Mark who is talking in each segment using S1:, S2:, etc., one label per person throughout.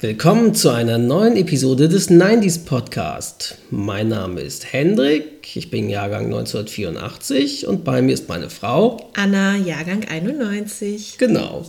S1: Willkommen zu einer neuen Episode des 90s Podcast. Mein Name ist Hendrik, ich bin Jahrgang 1984 und bei mir ist meine Frau
S2: Anna, Jahrgang 91.
S1: Genau.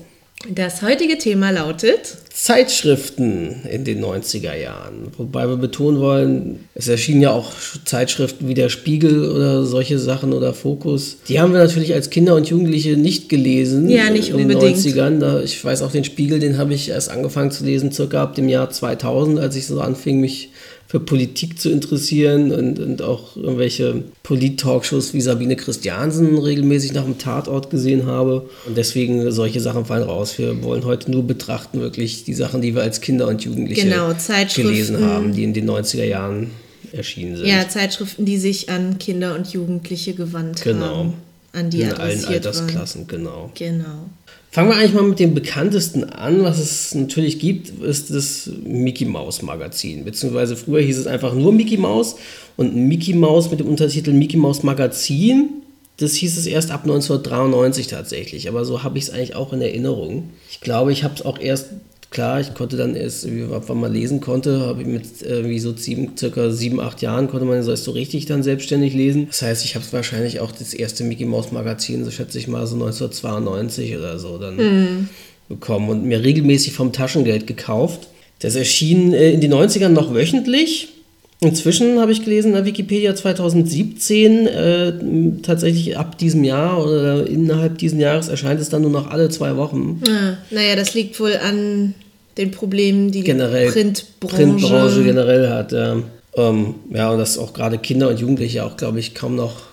S2: Das heutige Thema lautet
S1: Zeitschriften in den 90er Jahren. Wobei wir betonen wollen, es erschienen ja auch Zeitschriften wie der Spiegel oder solche Sachen oder Fokus. Die haben wir natürlich als Kinder und Jugendliche nicht gelesen.
S2: Ja, nicht
S1: in den
S2: unbedingt.
S1: 90ern. Da, ich weiß auch den Spiegel, den habe ich erst angefangen zu lesen, circa ab dem Jahr 2000, als ich so anfing, mich für Politik zu interessieren und, und auch irgendwelche Polit-Talkshows wie Sabine Christiansen regelmäßig nach dem Tatort gesehen habe. Und deswegen solche Sachen fallen raus. Wir wollen heute nur betrachten, wirklich die Sachen, die wir als Kinder und Jugendliche
S2: Genau,
S1: gelesen haben, die in den 90er Jahren erschienen sind.
S2: ja Zeitschriften, die sich an Kinder und Jugendliche gewandt
S1: Genau.
S2: haben. An die
S1: in allen
S2: adressiert waren.
S1: Altersklassen, genau.
S2: Genau.
S1: Fangen wir eigentlich mal mit dem bekanntesten an, was es natürlich gibt, ist das Mickey Mouse Magazin. Beziehungsweise früher hieß es einfach nur Mickey Mouse und Mickey Mouse mit dem Untertitel Mickey Mouse Magazin. Das hieß es erst ab 1993 tatsächlich, aber so habe ich es eigentlich auch in Erinnerung. Ich glaube, ich habe es auch erst, klar, ich konnte dann erst, ab wann man lesen konnte, habe ich mit irgendwie so sieben, circa sieben, acht Jahren konnte man das so richtig dann selbstständig lesen. Das heißt, ich habe es wahrscheinlich auch das erste Mickey Mouse Magazin, so schätze ich mal so 1992 oder so dann bekommen und mir regelmäßig vom Taschengeld gekauft. Das erschien äh, in den 90ern noch wöchentlich. Inzwischen habe ich gelesen der Wikipedia 2017, äh, tatsächlich ab diesem Jahr oder innerhalb dieses Jahres erscheint es dann nur noch alle zwei Wochen.
S2: Ah, naja, das liegt wohl an den Problemen, die
S1: Generell
S2: die Printbranche,
S1: Printbranche generell hat. Ja, ähm, ja und dass auch gerade Kinder und Jugendliche auch, glaube ich, kaum noch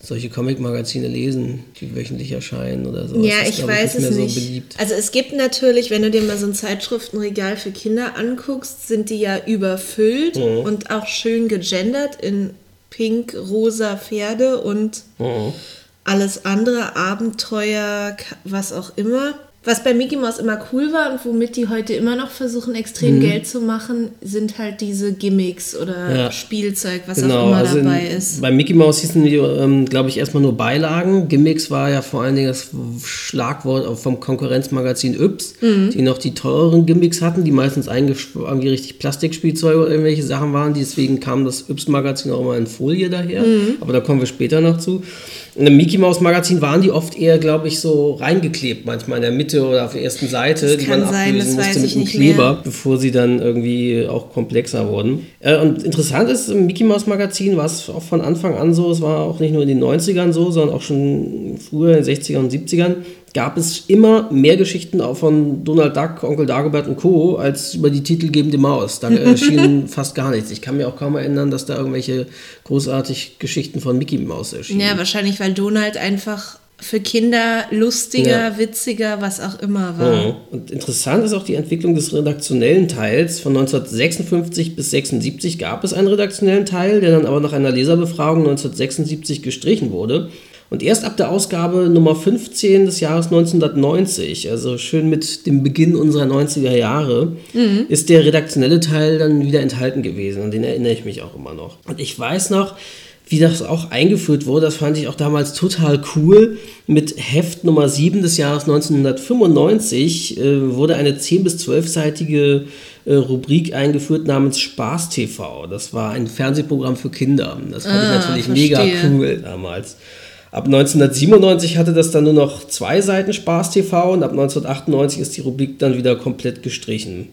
S1: solche Comic-Magazine lesen, die wöchentlich erscheinen oder so.
S2: Ja,
S1: ist,
S2: ich weiß es
S1: mehr
S2: nicht.
S1: So beliebt.
S2: Also es gibt natürlich, wenn du dir mal so ein Zeitschriftenregal für Kinder anguckst, sind die ja überfüllt
S1: Mhm.
S2: und auch schön gegendert in pink, rosa Pferde und
S1: Mhm.
S2: alles andere, Abenteuer, was auch immer. Was bei Mickey Mouse immer cool war und womit die heute immer noch versuchen, extrem
S1: Mhm.
S2: Geld zu machen, sind halt diese Gimmicks oder
S1: Ja.
S2: Spielzeug, was auch
S1: Genau,
S2: immer
S1: also
S2: dabei
S1: in,
S2: ist.
S1: bei Mickey Mouse hießen die, ähm, glaube ich, erstmal nur Beilagen. Gimmicks war ja vor allen Dingen das Schlagwort vom Konkurrenzmagazin Yps,
S2: Mhm.
S1: die noch die teureren Gimmicks hatten, die meistens irgendwie richtig Plastikspielzeuge oder irgendwelche Sachen waren. Deswegen kam das Yps-Magazin auch immer in Folie daher.
S2: Mhm.
S1: Aber da kommen wir später noch zu. In dem Mickey Mouse Magazin waren die oft eher, glaube ich, so reingeklebt, manchmal in der Mitte oder auf der ersten Seite, die
S2: kann
S1: man
S2: sein,
S1: ablösen
S2: das weiß
S1: musste mit einem Kleber
S2: mehr.
S1: bevor sie dann irgendwie auch komplexer wurden. Äh, und interessant ist, im Mickey Mouse Magazin war es auch von Anfang an so, es war auch nicht nur in den 90ern so, sondern auch schon früher in den 60ern und 70ern, gab es immer mehr Geschichten auch von Donald Duck, Onkel Dagobert und Co. als über die titelgebende Maus. Da erschien fast gar nichts. Ich kann mir auch kaum erinnern, dass da irgendwelche großartig Geschichten von Mickey Mouse erschienen.
S2: Ja, wahrscheinlich, weil Donald einfach für Kinder lustiger,
S1: Ja.
S2: witziger, was auch immer war.
S1: Mhm. Und interessant ist auch die Entwicklung des redaktionellen Teils. Von 1956 bis 76 gab es einen redaktionellen Teil, der dann aber nach einer Leserbefragung 1976 gestrichen wurde. Und erst ab der Ausgabe Nummer 15 des Jahres 1990, also schön mit dem Beginn unserer 90er Jahre, ist der redaktionelle Teil dann wieder enthalten gewesen. An den erinnere ich mich auch immer noch. Und ich weiß noch, wie das auch eingeführt wurde, das fand ich auch damals total cool. Mit Heft Nummer 7 des Jahres 1995 äh, wurde eine 10- bis 12-seitige äh, Rubrik eingeführt namens Spaß TV. Das war ein Fernsehprogramm für Kinder. Das fand
S2: Ah,
S1: ich natürlich mega
S2: verstehe.
S1: cool damals. Ab 1997 hatte das dann nur noch zwei Seiten Spaß TV und ab 1998 ist die Rubrik dann wieder komplett gestrichen.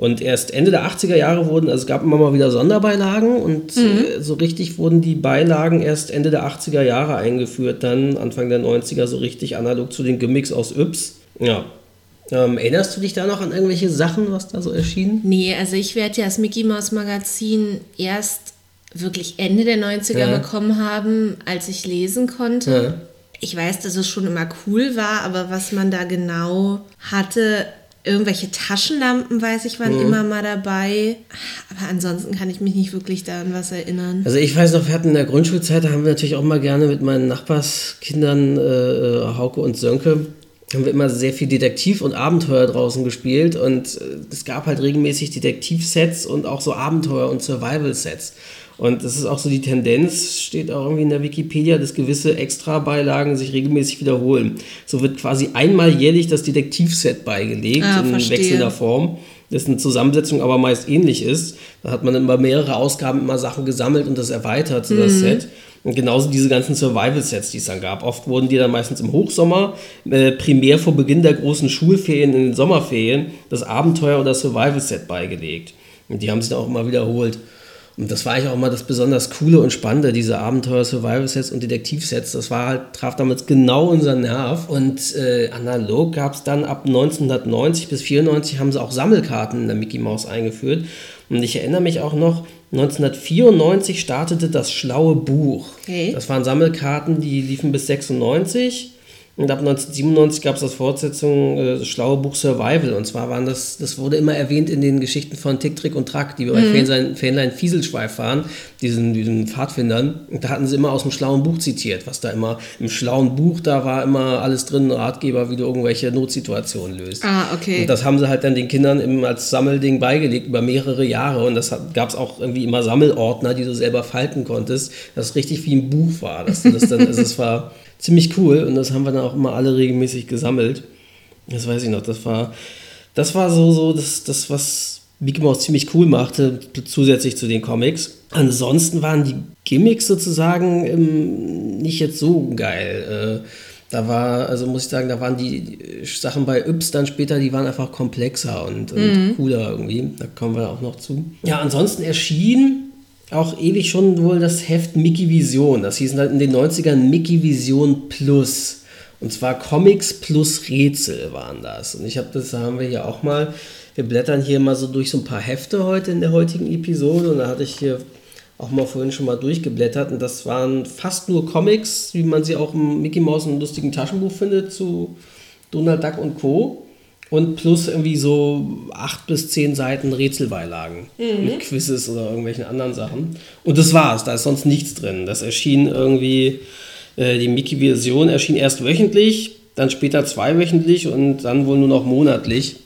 S1: Und erst Ende der 80er Jahre wurden, also es gab immer mal wieder Sonderbeilagen und äh, so richtig wurden die Beilagen erst Ende der 80er Jahre eingeführt, dann Anfang der 90er so richtig analog zu den Gimmicks aus Yps. Ja. Ähm, erinnerst du dich da noch an irgendwelche Sachen, was da so erschien?
S2: Nee, also ich werde ja das Mickey Mouse Magazin erst wirklich Ende der 90er
S1: Ja.
S2: bekommen haben, als ich lesen konnte.
S1: Ja.
S2: Ich weiß, dass es schon immer cool war, aber was man da genau hatte, irgendwelche Taschenlampen, weiß ich,
S1: Mhm.
S2: waren immer mal dabei. Aber ansonsten kann ich mich nicht wirklich da an was erinnern.
S1: Also ich weiß noch, wir hatten in der Grundschulzeit, da haben wir natürlich auch mal gerne mit meinen Nachbarskindern äh, äh, Hauke und Sönke, haben wir immer sehr viel Detektiv und Abenteuer draußen gespielt und äh, es gab halt regelmäßig Detektivsets und auch so Abenteuer- und Survival-Sets. Und das ist auch so die Tendenz, steht auch irgendwie in der Wikipedia, dass gewisse Extra-Beilagen sich regelmäßig wiederholen. So wird quasi einmal jährlich das Detektivset beigelegt
S2: Ah,
S1: in
S2: verstehe.
S1: wechselnder Form. dessen Zusammensetzung aber meist ähnlich ist. Da hat man immer mehrere Ausgaben immer Sachen gesammelt und das erweitert, so das Set. Und genauso diese ganzen Survival-Sets, die es dann gab. Oft wurden die dann meistens im Hochsommer, äh, primär vor Beginn der großen Schulferien in den Sommerferien, das Abenteuer- oder Survival-Set beigelegt. Und die haben sich dann auch immer wiederholt. Und das war eigentlich auch mal das besonders Coole und Spannende, diese Abenteuer-Survival-Sets und Detektiv-Sets. Das war halt, traf damals genau unseren Nerv. Und äh, analog gab es dann ab 1990 bis 94 haben sie auch Sammelkarten in der Mickey Mouse eingeführt. Und ich erinnere mich auch noch, 1994 startete das Schlaue Buch.
S2: Okay.
S1: Das waren Sammelkarten, die liefen bis 96. Und ab 1997 gab es das Fortsetzung äh, das Schlaue Buch Survival. Und zwar waren das, das wurde immer erwähnt in den Geschichten von Tick, Trick und Track, die bei Fähnlein, Fähnlein Fieselschweif waren, diesen, diesen Pfadfindern. Und da hatten sie immer aus dem Schlauen Buch zitiert, was da immer im Schlauen Buch, da war immer alles drin, Ratgeber, wie du irgendwelche Notsituationen löst.
S2: Ah, okay.
S1: Und das haben sie halt dann den Kindern eben als Sammelding beigelegt über mehrere Jahre. Und das gab es auch irgendwie immer Sammelordner, die du selber falten konntest, das richtig wie ein Buch war. Dass du das dann, also es war ziemlich cool und das haben wir dann auch immer alle regelmäßig gesammelt. Das weiß ich noch, das war, das war so, so das, das, was Mickey Mouse ziemlich cool machte, zusätzlich zu den Comics. Ansonsten waren die Gimmicks sozusagen ähm, nicht jetzt so geil. Äh, da war, also muss ich sagen, da waren die Sachen bei Yps dann später, die waren einfach komplexer und, und cooler irgendwie. Da kommen wir auch noch zu. Ja, ansonsten erschien auch ewig schon wohl das Heft Mickey Vision. Das hieß halt in den 90ern Mickey Vision Plus. Und zwar Comics plus Rätsel waren das. Und ich habe das, haben wir hier auch mal, wir blättern hier mal so durch so ein paar Hefte heute in der heutigen Episode. Und da hatte ich hier auch mal vorhin schon mal durchgeblättert. Und das waren fast nur Comics, wie man sie auch im Mickey Mouse einem lustigen Taschenbuch findet, zu Donald Duck und Co. Und plus irgendwie so acht bis zehn Seiten Rätselbeilagen mit Quizzes oder irgendwelchen anderen Sachen. Und das war's, da ist sonst nichts drin. Das erschien irgendwie, äh, die Mickey-Version erschien erst wöchentlich, dann später zweiwöchentlich und dann wohl nur noch monatlich.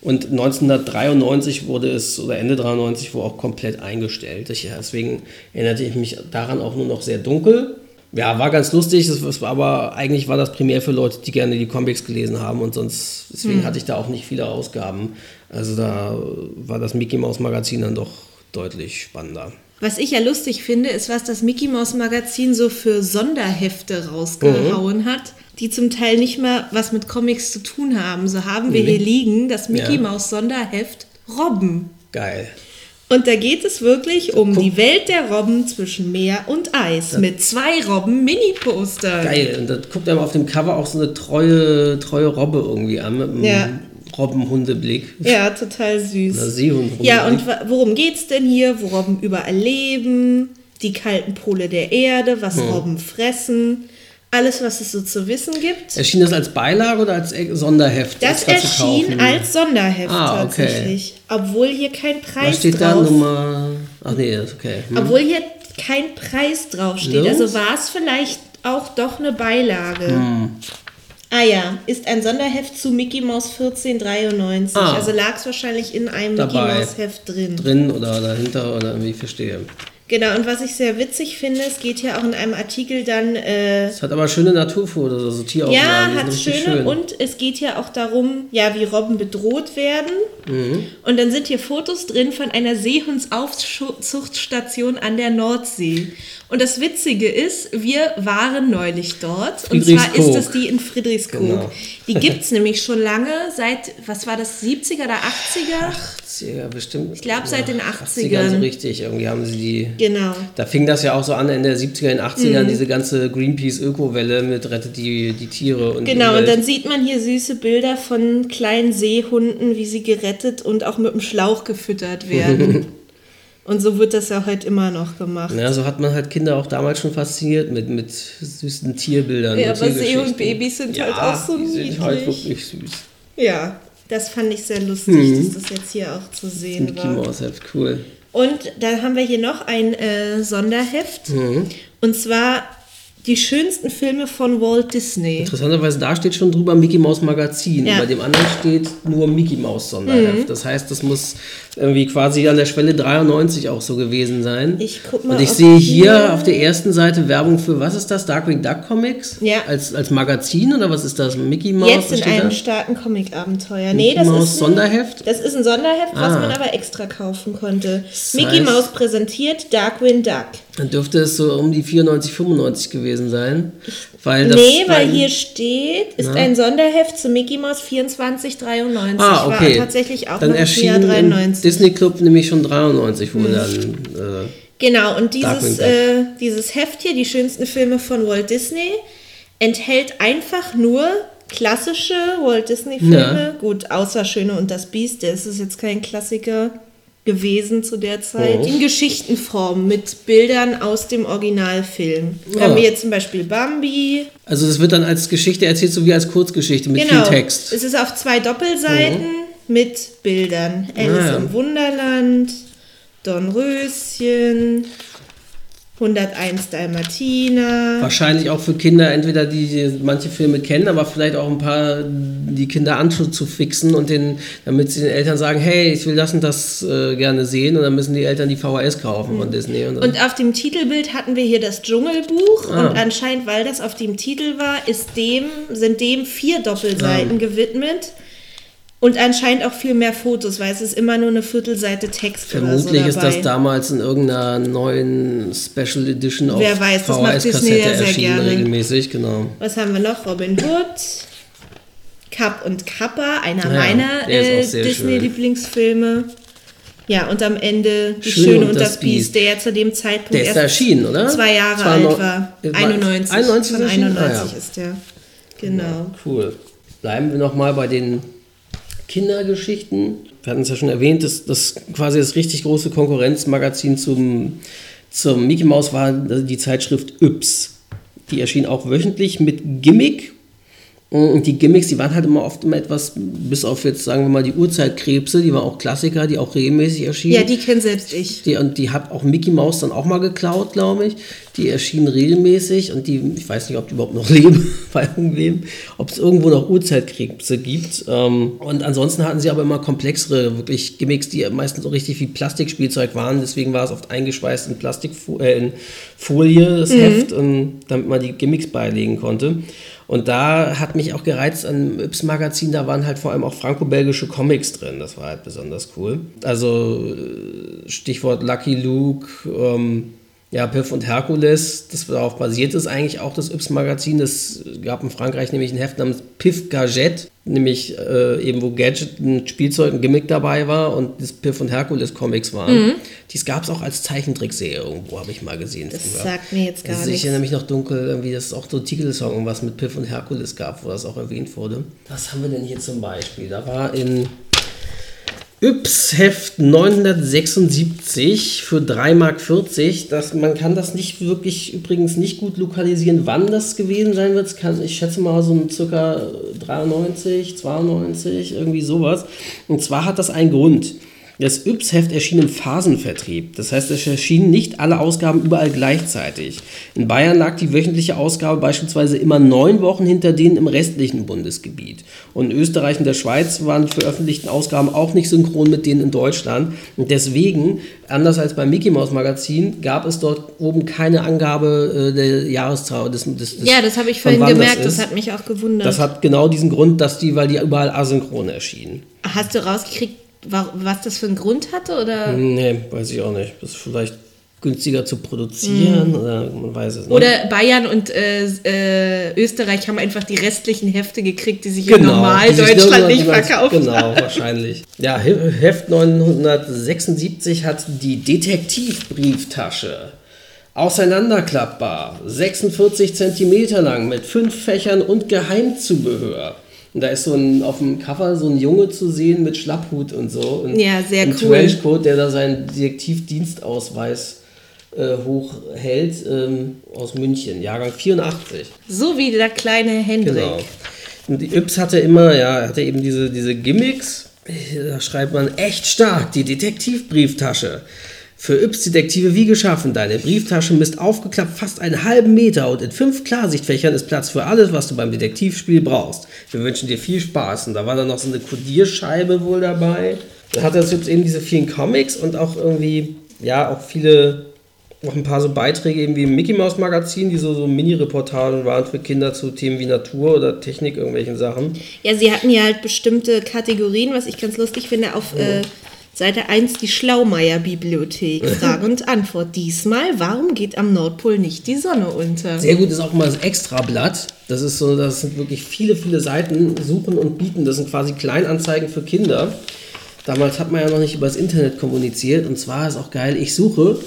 S1: Und 1993 wurde es, oder Ende 93 wohl auch komplett eingestellt. Ich, deswegen erinnerte ich mich daran auch nur noch sehr dunkel. Ja, war ganz lustig, war aber eigentlich war das primär für Leute, die gerne die Comics gelesen haben und sonst, deswegen hatte ich da auch nicht viele Ausgaben. Also da war das Mickey Mouse Magazin dann doch deutlich spannender.
S2: Was ich ja lustig finde, ist, was das Mickey Mouse Magazin so für Sonderhefte rausgehauen hat, die zum Teil nicht mal was mit Comics zu tun haben. So haben wir
S1: Nee.
S2: hier liegen das Mickey
S1: Ja.
S2: Mouse Sonderheft Robben.
S1: Geil.
S2: Und da geht es wirklich um die Welt der Robben zwischen Meer und Eis mit zwei Robben-Mini-Postern.
S1: Geil. Und da guckt einem auf dem Cover auch so eine treue, treue Robbe irgendwie an mit einem
S2: Ja.
S1: Robbenhundeblick.
S2: Ja, total süß. Ja, und worum geht's denn hier? Wo Robben überall leben, die kalten Pole der Erde, was
S1: Hm.
S2: Robben fressen, alles, was es so zu wissen gibt.
S1: Erschien das als Beilage oder als Sonderheft?
S2: Das erschien als Sonderheft
S1: Ah, okay.
S2: tatsächlich. Obwohl hier kein Preis
S1: Was steht da?
S2: drauf
S1: Nummer. Ach nee, okay. Hm.
S2: Obwohl hier kein Preis draufsteht.
S1: Los?
S2: Also war es vielleicht auch doch eine Beilage.
S1: Hm.
S2: Ah ja, ist ein Sonderheft zu Mickey Mouse 1493.
S1: Ah.
S2: Also lag es wahrscheinlich in einem
S1: Dabei.
S2: Mickey Mouse Heft drin.
S1: Drin oder dahinter oder irgendwie verstehe.
S2: Genau, und was ich sehr witzig finde, es geht ja auch in einem Artikel dann, äh,
S1: Es hat aber schöne Naturfotos, also Tieraufnahmen.
S2: ja, hat schöne
S1: schön.
S2: und es geht ja auch darum, ja, wie Robben bedroht werden.
S1: Mhm.
S2: Und dann sind hier Fotos drin von einer Seehundsaufzuchtstation an der Nordsee. Und das Witzige ist, wir waren neulich dort. Und zwar ist es die in Friedrichskoog.
S1: Genau.
S2: Die gibt es nämlich schon lange, seit, was war das, 70er oder 80er?
S1: 80er bestimmt. Ich
S2: glaub, seit den
S1: 80ern.
S2: 80ern.
S1: so richtig. Irgendwie haben sie die.
S2: Genau.
S1: Da fing das ja auch so an in der 70er, in den 80ern,
S2: Mhm.
S1: diese ganze Greenpeace-Öko-Welle mit rettet die, die Tiere und
S2: Genau, und dann sieht man hier süße Bilder von kleinen Seehunden, wie sie gerettet und auch mit dem Schlauch gefüttert werden. und so wird das ja heute immer noch gemacht.
S1: Ja, so hat man halt Kinder auch damals schon fasziniert mit, mit süßen Tierbildern.
S2: Ja, aber Seehundbabys sind halt auch so
S1: die sind halt
S2: niedlich.
S1: wirklich süß.
S2: Ja, das fand ich sehr lustig, dass das jetzt hier auch zu sehen
S1: Mickey
S2: war.
S1: Mouse Heft, cool.
S2: Und dann haben wir hier noch ein äh, Sonderheft. Und zwar die schönsten Filme von Walt Disney.
S1: Interessanterweise, da steht schon drüber Mickey Mouse Magazin.
S2: Ja.
S1: Bei dem anderen steht nur Mickey Mouse Sonderheft.
S2: Mhm.
S1: Das heißt, das muss irgendwie quasi an der Schwelle 93 auch so gewesen sein.
S2: Ich guck mal,
S1: Und ich sehe
S2: hier-
S1: auf der ersten Seite Werbung für, was ist das? Darkwing Duck Comics?
S2: Ja.
S1: Als, als Magazin oder was ist das? Mickey Mouse?
S2: Jetzt
S1: Was
S2: in einem
S1: da?
S2: starken Comic-Abenteuer.
S1: Mickey
S2: Nee, das
S1: Mouse
S2: ist ein,
S1: Sonderheft?
S2: Das ist ein Sonderheft, was
S1: Ah.
S2: man aber extra kaufen konnte.
S1: Das
S2: Mickey Mouse präsentiert Darkwing Duck.
S1: Dann dürfte es so um die 94, 95 gewesen sein. Weil das
S2: nee, weil hier steht, ist
S1: Na?
S2: ein Sonderheft zu Mickey Mouse 2493.
S1: Ah, okay.
S2: War tatsächlich auch
S1: dann
S2: noch im
S1: erschien
S2: Jahr
S1: im
S2: 93.
S1: Disney Club nämlich schon 93, wo dann. Äh,
S2: Genau, und dieses, äh, dieses Heft hier, die schönsten Filme von Walt Disney, enthält einfach nur klassische Walt Disney-Filme.
S1: Ja.
S2: Gut, außer Schöne und das Biest, der ist es jetzt kein Klassiker gewesen zu der Zeit.
S1: Oh.
S2: In Geschichtenform mit Bildern aus dem Originalfilm. Da
S1: Ja.
S2: haben wir jetzt zum Beispiel Bambi.
S1: also, das wird dann als Geschichte erzählt, so wie als Kurzgeschichte mit
S2: Genau.
S1: viel Text.
S2: Es ist auf zwei Doppelseiten mit Bildern. Alice
S1: ja.
S2: im Wunderland, Dornröschen, 101 Dalmatiner.
S1: Wahrscheinlich auch für Kinder, entweder die, die manche Filme kennen, aber vielleicht auch ein paar, die Kinder anzufixen und den, damit sie den Eltern sagen, hey, ich will das und das äh, gerne sehen und dann müssen die Eltern die VHS kaufen von Disney. Und, dann-
S2: Und auf dem Titelbild hatten wir hier das Dschungelbuch
S1: Ah.
S2: und anscheinend, weil das auf dem Titel war, ist dem, sind dem vier Doppelseiten
S1: Ah.
S2: gewidmet. Und anscheinend auch viel mehr Fotos, weil es ist immer nur eine Viertelseite Text
S1: Vermutlich
S2: oder
S1: ist
S2: so dabei.
S1: das damals in irgendeiner neuen Special Edition auf
S2: Wer weiß, das macht Disney ja sehr
S1: erschienen,
S2: gerne.
S1: regelmäßig, genau.
S2: Was haben wir noch? Robin Hood, Kapp und Kappa, einer
S1: Ja,
S2: meiner
S1: ist
S2: äh, Disney-Lieblingsfilme. Ja, und am Ende Die
S1: Schön
S2: Schöne und das Biest, der ja zu dem Zeitpunkt
S1: Der ist da erschienen, oder?
S2: zwei Jahre
S1: Zwei
S2: alt
S1: neu-
S2: war.
S1: war-
S2: 91.
S1: 91
S2: Von
S1: ist erschienen?
S2: 91
S1: Ah, ja.
S2: ist der. Genau.
S1: Cool. Bleiben wir nochmal bei den Kindergeschichten. Wir hatten es ja schon erwähnt, dass das quasi das richtig große Konkurrenzmagazin zum, zum Mickey Mouse war die Zeitschrift Yps. Die erschien auch wöchentlich mit Gimmick. Und die Gimmicks, die waren halt immer oft immer etwas, bis auf jetzt sagen wir mal die Urzeitkrebse, die waren auch Klassiker, die auch regelmäßig erschienen.
S2: Ja, die kennt selbst ich.
S1: Die, und die hat auch Mickey Mouse dann auch mal geklaut, glaube ich. Die erschienen regelmäßig und die, ich weiß nicht, ob die überhaupt noch leben bei irgendwem, ob es irgendwo noch Urzeitkrebse gibt. Ähm, und ansonsten hatten sie aber immer komplexere, wirklich Gimmicks, die meistens so richtig wie Plastikspielzeug waren. Deswegen war es oft eingeschweißt in Plastikfolie, äh, in Folie, das Heft, ähm, damit man die Gimmicks beilegen konnte. Und da hat mich auch gereizt an Yps Magazin, da waren halt vor allem auch franco-belgische Comics drin. Das war halt besonders cool. Also äh, Stichwort Lucky Luke, ähm, ja, Piff und Herkules, das darauf basiert ist eigentlich auch das Yps Magazin. Es gab in Frankreich nämlich ein Heft namens Piff Gadget, nämlich äh, eben wo Gadget, ein Spielzeug, ein Gimmick dabei war und das Piff und Herkules Comics waren. Dies gab es auch als Zeichentrickserie irgendwo, habe ich mal gesehen.
S2: Das
S1: früher.
S2: sagt mir jetzt gar
S1: Also ich
S2: nichts.
S1: erinnere mich noch dunkel, irgendwie, dass es auch so Titelsong irgendwas mit Piff und Herkules gab, wo das auch erwähnt wurde. Was haben wir denn hier zum Beispiel? Da war in Yps Heft 976 für 3,40 Mark. Das, man kann das nicht wirklich, übrigens nicht gut lokalisieren, wann das gewesen sein wird. Kann, ich schätze mal so ein circa 93, 92, irgendwie sowas. Und zwar hat das einen Grund. Das Yps-Heft erschien im Phasenvertrieb. Das heißt, es erschienen nicht alle Ausgaben überall gleichzeitig. In Bayern lag die wöchentliche Ausgabe beispielsweise immer neun Wochen hinter denen im restlichen Bundesgebiet. Und in Österreich und der Schweiz waren die veröffentlichten Ausgaben auch nicht synchron mit denen in Deutschland. Und deswegen, anders als beim Mickey Mouse Magazin, gab es dort oben keine Angabe äh, der Jahreszahl. Des, des, des,
S2: Ja, das habe ich vorhin gemerkt, das,
S1: ist.
S2: hat mich auch gewundert.
S1: Das hat genau diesen Grund, dass die, weil die überall asynchron erschienen.
S2: Hast du rausgekriegt, was das für einen Grund hatte? Oder,
S1: Nee, weiß ich auch nicht. Das ist vielleicht günstiger zu produzieren oder man weiß es nicht.
S2: oder Bayern und äh, äh, Österreich haben einfach die restlichen Hefte gekriegt, die sich in
S1: Genau,
S2: normal
S1: die sich
S2: Deutschland nicht verkauft
S1: Genau, wahrscheinlich. Ja, He- Heft 976 hat die Detektivbrieftasche. Auseinanderklappbar, 46 Zentimeter lang mit fünf Fächern und Geheimzubehör. Und da ist so ein, auf dem Cover so ein Junge zu sehen mit Schlapphut und so. Und
S2: Ja, sehr
S1: ein
S2: cool.
S1: Trenchcoat, der da seinen Detektivdienstausweis äh, hochhält, ähm, aus München, Jahrgang 84.
S2: So wie der kleine Hendrik.
S1: Genau. Und die Yps hatte immer, ja, hatte eben diese, diese Gimmicks. Da schreibt man echt stark, die Detektivbrieftasche. Für Yps-Detektive wie geschaffen. Deine Brieftasche misst aufgeklappt fast einen halben Meter und in fünf Klarsichtfächern ist Platz für alles, was du beim Detektivspiel brauchst. Wir wünschen dir viel Spaß. Und da war dann noch so eine Kodierscheibe wohl dabei. Dann hat das jetzt eben diese vielen Comics und auch irgendwie, ja, auch viele, noch ein paar so Beiträge eben wie im Mickey Mouse Magazin, die so, so Mini-Reportagen waren für Kinder zu Themen wie Natur oder Technik, irgendwelchen Sachen.
S2: Ja, sie hatten ja halt bestimmte Kategorien, was ich ganz lustig finde, auf äh, Seite 1 die Schlaumeier-Bibliothek. Frage und Antwort. Diesmal, warum geht am Nordpol nicht die Sonne unter?
S1: Sehr gut ist auch mal das Extrablatt. Das ist so, das sind wirklich viele, viele Seiten, suchen und bieten. Das sind quasi Kleinanzeigen für Kinder. Damals hat man ja noch nicht über das Internet kommuniziert. Und zwar ist auch geil, ich suche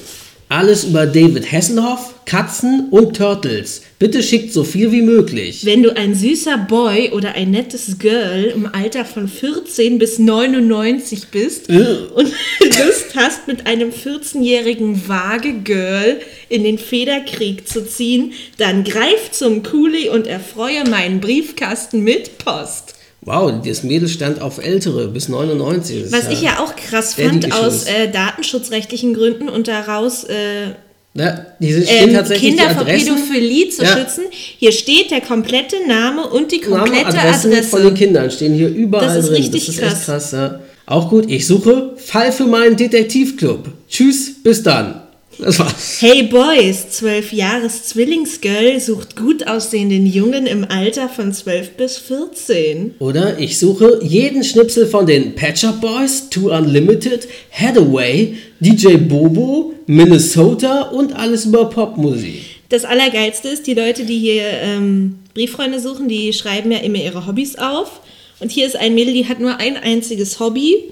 S1: alles über David Hasselhoff, Katzen und Turtles. Bitte schickt so viel wie möglich.
S2: Wenn du ein süßer Boy oder ein nettes Girl im Alter von 14 bis 99 bist und Lust hast, mit einem 14-jährigen Waage-Girl in den Federkrieg zu ziehen, dann greif zum Kuli und erfreue meinen Briefkasten mit Post.
S1: Wow, das Mädel stand auf Ältere bis 99. Das
S2: Was ich ja auch krass fand, aus äh, datenschutzrechtlichen Gründen und daraus äh,
S1: Ja,
S2: ähm, Kinder vor Pädophilie zu
S1: Ja.
S2: schützen. Hier steht der komplette Name und die komplette
S1: Adressen
S2: Adresse.
S1: von den Kindern stehen hier überall
S2: Das ist
S1: drin.
S2: richtig
S1: das ist
S2: krass.
S1: echt krass. Ja. Auch gut, ich suche Fall für meinen Detektivclub. Tschüss, bis dann. Das war's.
S2: Hey Boys, 12 Jahres Zwillingsgirl sucht gut aussehenden Jungen im Alter von 12 bis 14.
S1: Oder ich suche jeden Schnipsel von den Patcher Boys, Too Unlimited, Hathaway, DJ Bobo, Minnesota und alles über Popmusik.
S2: Das Allergeilste ist, die Leute, die hier ähm, Brieffreunde suchen, die schreiben ja immer ihre Hobbys auf. Und hier ist ein Mädel, die hat nur ein einziges Hobby.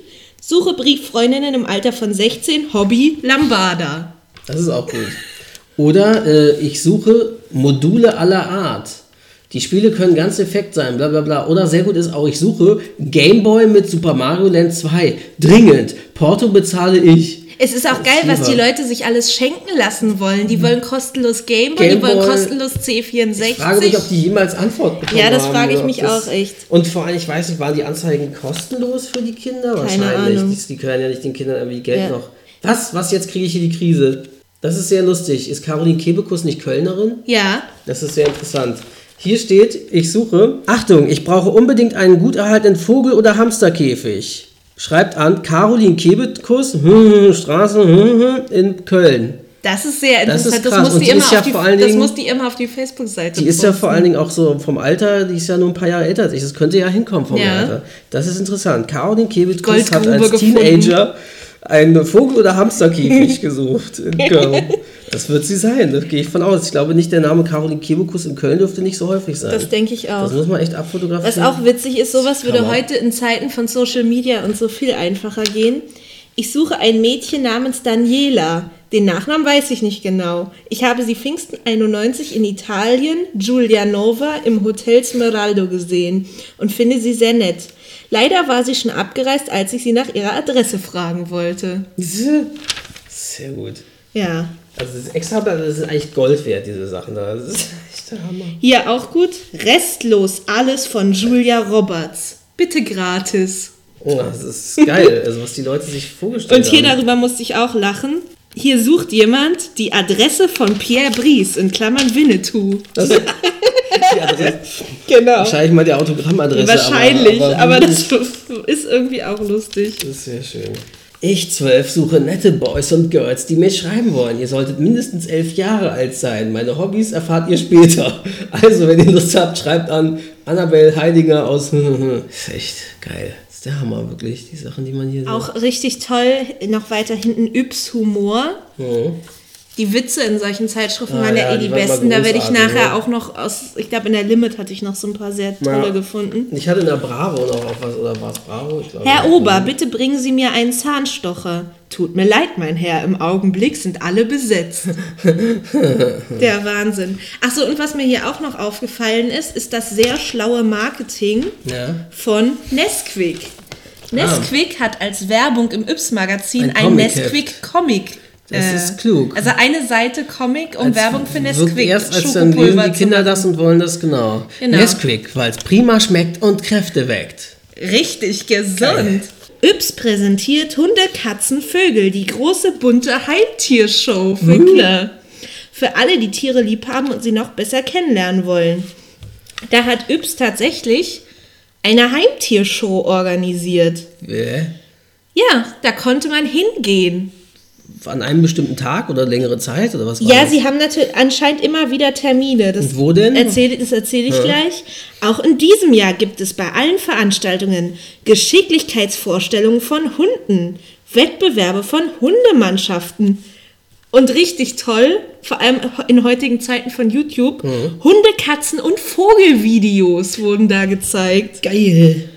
S2: Suche Brieffreundinnen im Alter von 16, Hobby Lambada.
S1: Das ist auch gut. Oder äh, ich suche Module aller Art. Die Spiele können ganz defekt sein, bla bla bla. Oder sehr gut ist auch, ich suche Gameboy mit Super Mario Land 2. Dringend. Porto bezahle ich.
S2: Es ist auch geil, was die. Leute sich alles schenken lassen wollen. Die wollen kostenlos Gameboy, die
S1: Gameboy.
S2: wollen kostenlos C64.
S1: Ich frage mich, ob die jemals Antwort bekommen
S2: Ja, das frage ich mich
S1: das-
S2: auch echt.
S1: Und vor allem, ich weiß nicht, waren die Anzeigen kostenlos für die Kinder?
S2: Keine
S1: Wahrscheinlich.
S2: Ahnung.
S1: Die, die können ja nicht den Kindern irgendwie Geld
S2: Ja.
S1: noch. Was? Was? Jetzt kriege ich hier die Krise. Das ist sehr lustig. Ist Caroline Kebekus nicht Kölnerin?
S2: ja,
S1: Das ist sehr interessant. Hier steht, ich suche, Achtung, ich brauche unbedingt einen gut erhaltenen Vogel- oder Hamsterkäfig. Schreibt an Caroline Kebekus, hm, Straße hm, hm, in Köln.
S2: das ist sehr
S1: Das
S2: interessant. Das,
S1: krass.
S2: muss, die
S1: die
S2: immer
S1: ja
S2: auf die, das
S1: Dingen-
S2: muss die immer auf die Facebook-Seite
S1: Die ist ja
S2: posten.
S1: vor allen Dingen auch so vom Alter, die ist ja nur ein paar Jahre älter als ich. Das könnte ja hinkommen vom
S2: Ja.
S1: Alter. Das ist interessant. Caroline Kebekus hat als
S2: gefunden.
S1: Teenager einen Vogel- oder Hamsterkäfig gesucht in Köln. Das wird sie sein, da gehe ich von aus. Ich glaube nicht, der Name Caroline Kebekus in Köln dürfte nicht so häufig sein.
S2: Das denke ich auch.
S1: Das muss man echt abfotografieren.
S2: Was auch witzig ist, sowas würde heute in Zeiten von Social Media und so viel einfacher gehen. Ich suche ein Mädchen namens Daniela. Den Nachnamen weiß ich nicht genau. Ich habe sie Pfingsten 91 in Italien, Giulianova, im Hotel Smeraldo gesehen und finde sie sehr nett. Leider war sie schon abgereist, als ich sie nach ihrer Adresse fragen wollte.
S1: Sehr gut.
S2: Ja.
S1: Also das extra, das ist eigentlich Gold wert, diese Sachen da. Das ist echt der Hammer.
S2: Hier auch gut. Restlos alles von Julia Roberts. Bitte gratis.
S1: Oh, das ist geil, also was die Leute sich vorgestellt
S2: Und hier
S1: haben.
S2: darüber musste ich auch lachen. Hier sucht jemand die Adresse von Pierre Brice in Klammern Winnetou.
S1: Ist die Adresse.
S2: Genau.
S1: Wahrscheinlich mal die Autogrammadresse.
S2: Wahrscheinlich,
S1: aber,
S2: aber,
S1: aber
S2: das ist irgendwie auch lustig.
S1: Das ist sehr schön. Ich zwölf suche nette Boys und Girls, die mir schreiben wollen. Ihr solltet mindestens elf Jahre alt sein. Meine Hobbys erfahrt ihr später. Also, wenn ihr Lust habt, schreibt an Annabelle Heidinger aus. ist echt geil. Das ist der Hammer, wirklich. Die Sachen, die man hier sieht.
S2: Auch richtig toll, noch weiter hinten Yps Humor.
S1: Mhm.
S2: Die Witze in solchen Zeitschriften
S1: Ah,
S2: waren ja,
S1: ja,
S2: eh die
S1: die
S2: besten. Da werde ich nachher
S1: ja.
S2: auch noch aus, ich glaube in der Limit hatte ich noch so ein paar sehr tolle
S1: Ja.
S2: gefunden.
S1: Ich hatte in der Bravo noch auch was, oder war es Bravo? Ich glaube,
S2: Herr. Ober, bitte bringen Sie mir einen Zahnstocher. Tut mir leid, mein Herr, im Augenblick sind alle besetzt. Der Wahnsinn. Achso, und was mir hier auch noch aufgefallen ist, ist das sehr schlaue Marketing
S1: Ja.
S2: von Nesquik. Nesquik hat als Werbung im Yps-Magazin
S1: Ein
S2: ein. Nesquik-Comic.
S1: Das ist klug.
S2: Also eine Seite Comic und
S1: Als
S2: Werbung für Nesquik.
S1: Erst als dann lesen die Kinder das und wollen das genau.
S2: Genau.
S1: Nesquik, weil es prima schmeckt und Kräfte weckt.
S2: Richtig gesund. Yps präsentiert Hunde, Katzen, Vögel, die große bunte Heimtiershow für Kinder. Für alle, die Tiere lieb haben und sie noch besser kennenlernen wollen. Da hat Yps tatsächlich eine Heimtiershow organisiert.
S1: Äh,
S2: Ja, da konnte man hingehen.
S1: An einem bestimmten Tag oder längere Zeit oder was war
S2: Ja,
S1: das?
S2: sie haben natürlich anscheinend immer wieder Termine. Das
S1: Und wo denn?
S2: Erzähl, das erzähle ich gleich. Auch in diesem Jahr gibt es bei allen Veranstaltungen Geschicklichkeitsvorstellungen von Hunden, Wettbewerbe von Hundemannschaften. Und richtig toll, vor allem in heutigen Zeiten von YouTube,
S1: Mhm.
S2: Hunde, Katzen und Vogelvideos wurden da gezeigt.
S1: Geil.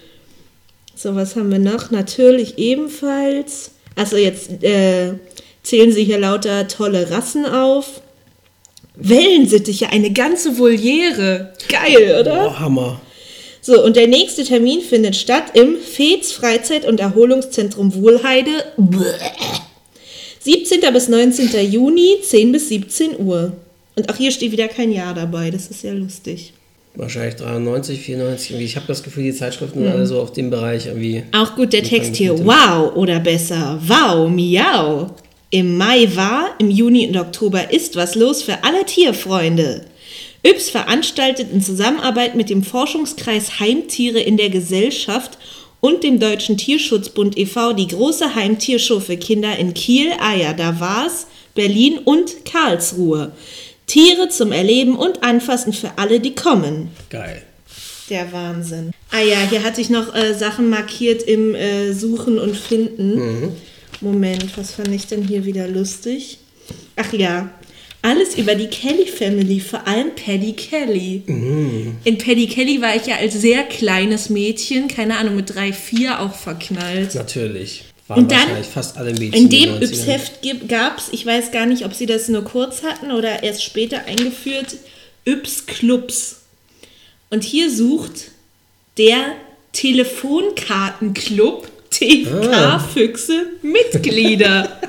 S2: So, was haben wir noch? Natürlich ebenfalls. Also jetzt äh, zählen sie hier lauter tolle Rassen auf. Wellensittiche, eine ganze Voliere. Geil, oder?
S1: Oh, Hammer.
S2: So, und der nächste Termin findet statt im FEZ Freizeit- und Erholungszentrum Wohlheide. Bäh. 17. bis 19. Juni, 10 bis 17 Uhr. Und auch hier steht wieder kein Jahr dabei, das ist ja lustig.
S1: Wahrscheinlich 93, 94. Irgendwie. Ich habe das Gefühl, die Zeitschriften
S2: Mhm.
S1: sind alle so auf dem Bereich irgendwie.
S2: Auch gut der Text hier. Wow oder besser. Wow, miau. Im Mai war, im Juni und Oktober ist was los für alle Tierfreunde. Yps veranstaltet in Zusammenarbeit mit dem Forschungskreis Heimtiere in der Gesellschaft und dem Deutschen Tierschutzbund e.V. die große Heimtiershow für Kinder in Kiel, ah ja, da war's, Berlin und Karlsruhe. Tiere zum Erleben und Anfassen für alle, die kommen.
S1: Geil.
S2: Der Wahnsinn. Ah ja, hier hatte ich noch äh, Sachen markiert im äh, Suchen und Finden. Moment, was fand ich denn hier wieder lustig? Ach ja, alles über die Kelly Family, vor allem Paddy Kelly. In Paddy Kelly war ich ja als sehr kleines Mädchen, keine Ahnung, mit drei, vier auch verknallt.
S1: Natürlich. Waren
S2: Und dann
S1: wahrscheinlich fast alle Mädchen.
S2: In dem
S1: den 90ern.
S2: Yps-Heft gab es, ich weiß gar nicht, ob sie das nur kurz hatten oder erst später eingeführt, Yps-Clubs. Und hier sucht der Telefonkartenclub TK-Füchse Mitglieder.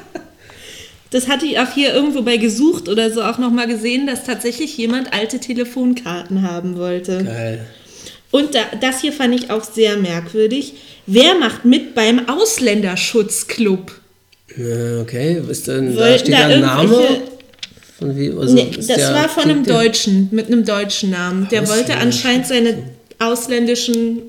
S2: Das hatte ich auch hier irgendwo bei gesucht oder so auch nochmal gesehen, dass tatsächlich jemand alte Telefonkarten haben wollte.
S1: Geil.
S2: Und da, das hier fand ich auch sehr merkwürdig. Wer macht mit beim Ausländerschutzclub?
S1: Ja, okay. Ist denn, da steht
S2: da
S1: ein Name? Von wie, also
S2: Nee,
S1: ist
S2: das war von einem Deutschen, mit einem deutschen Namen. Der wollte anscheinend seine ausländischen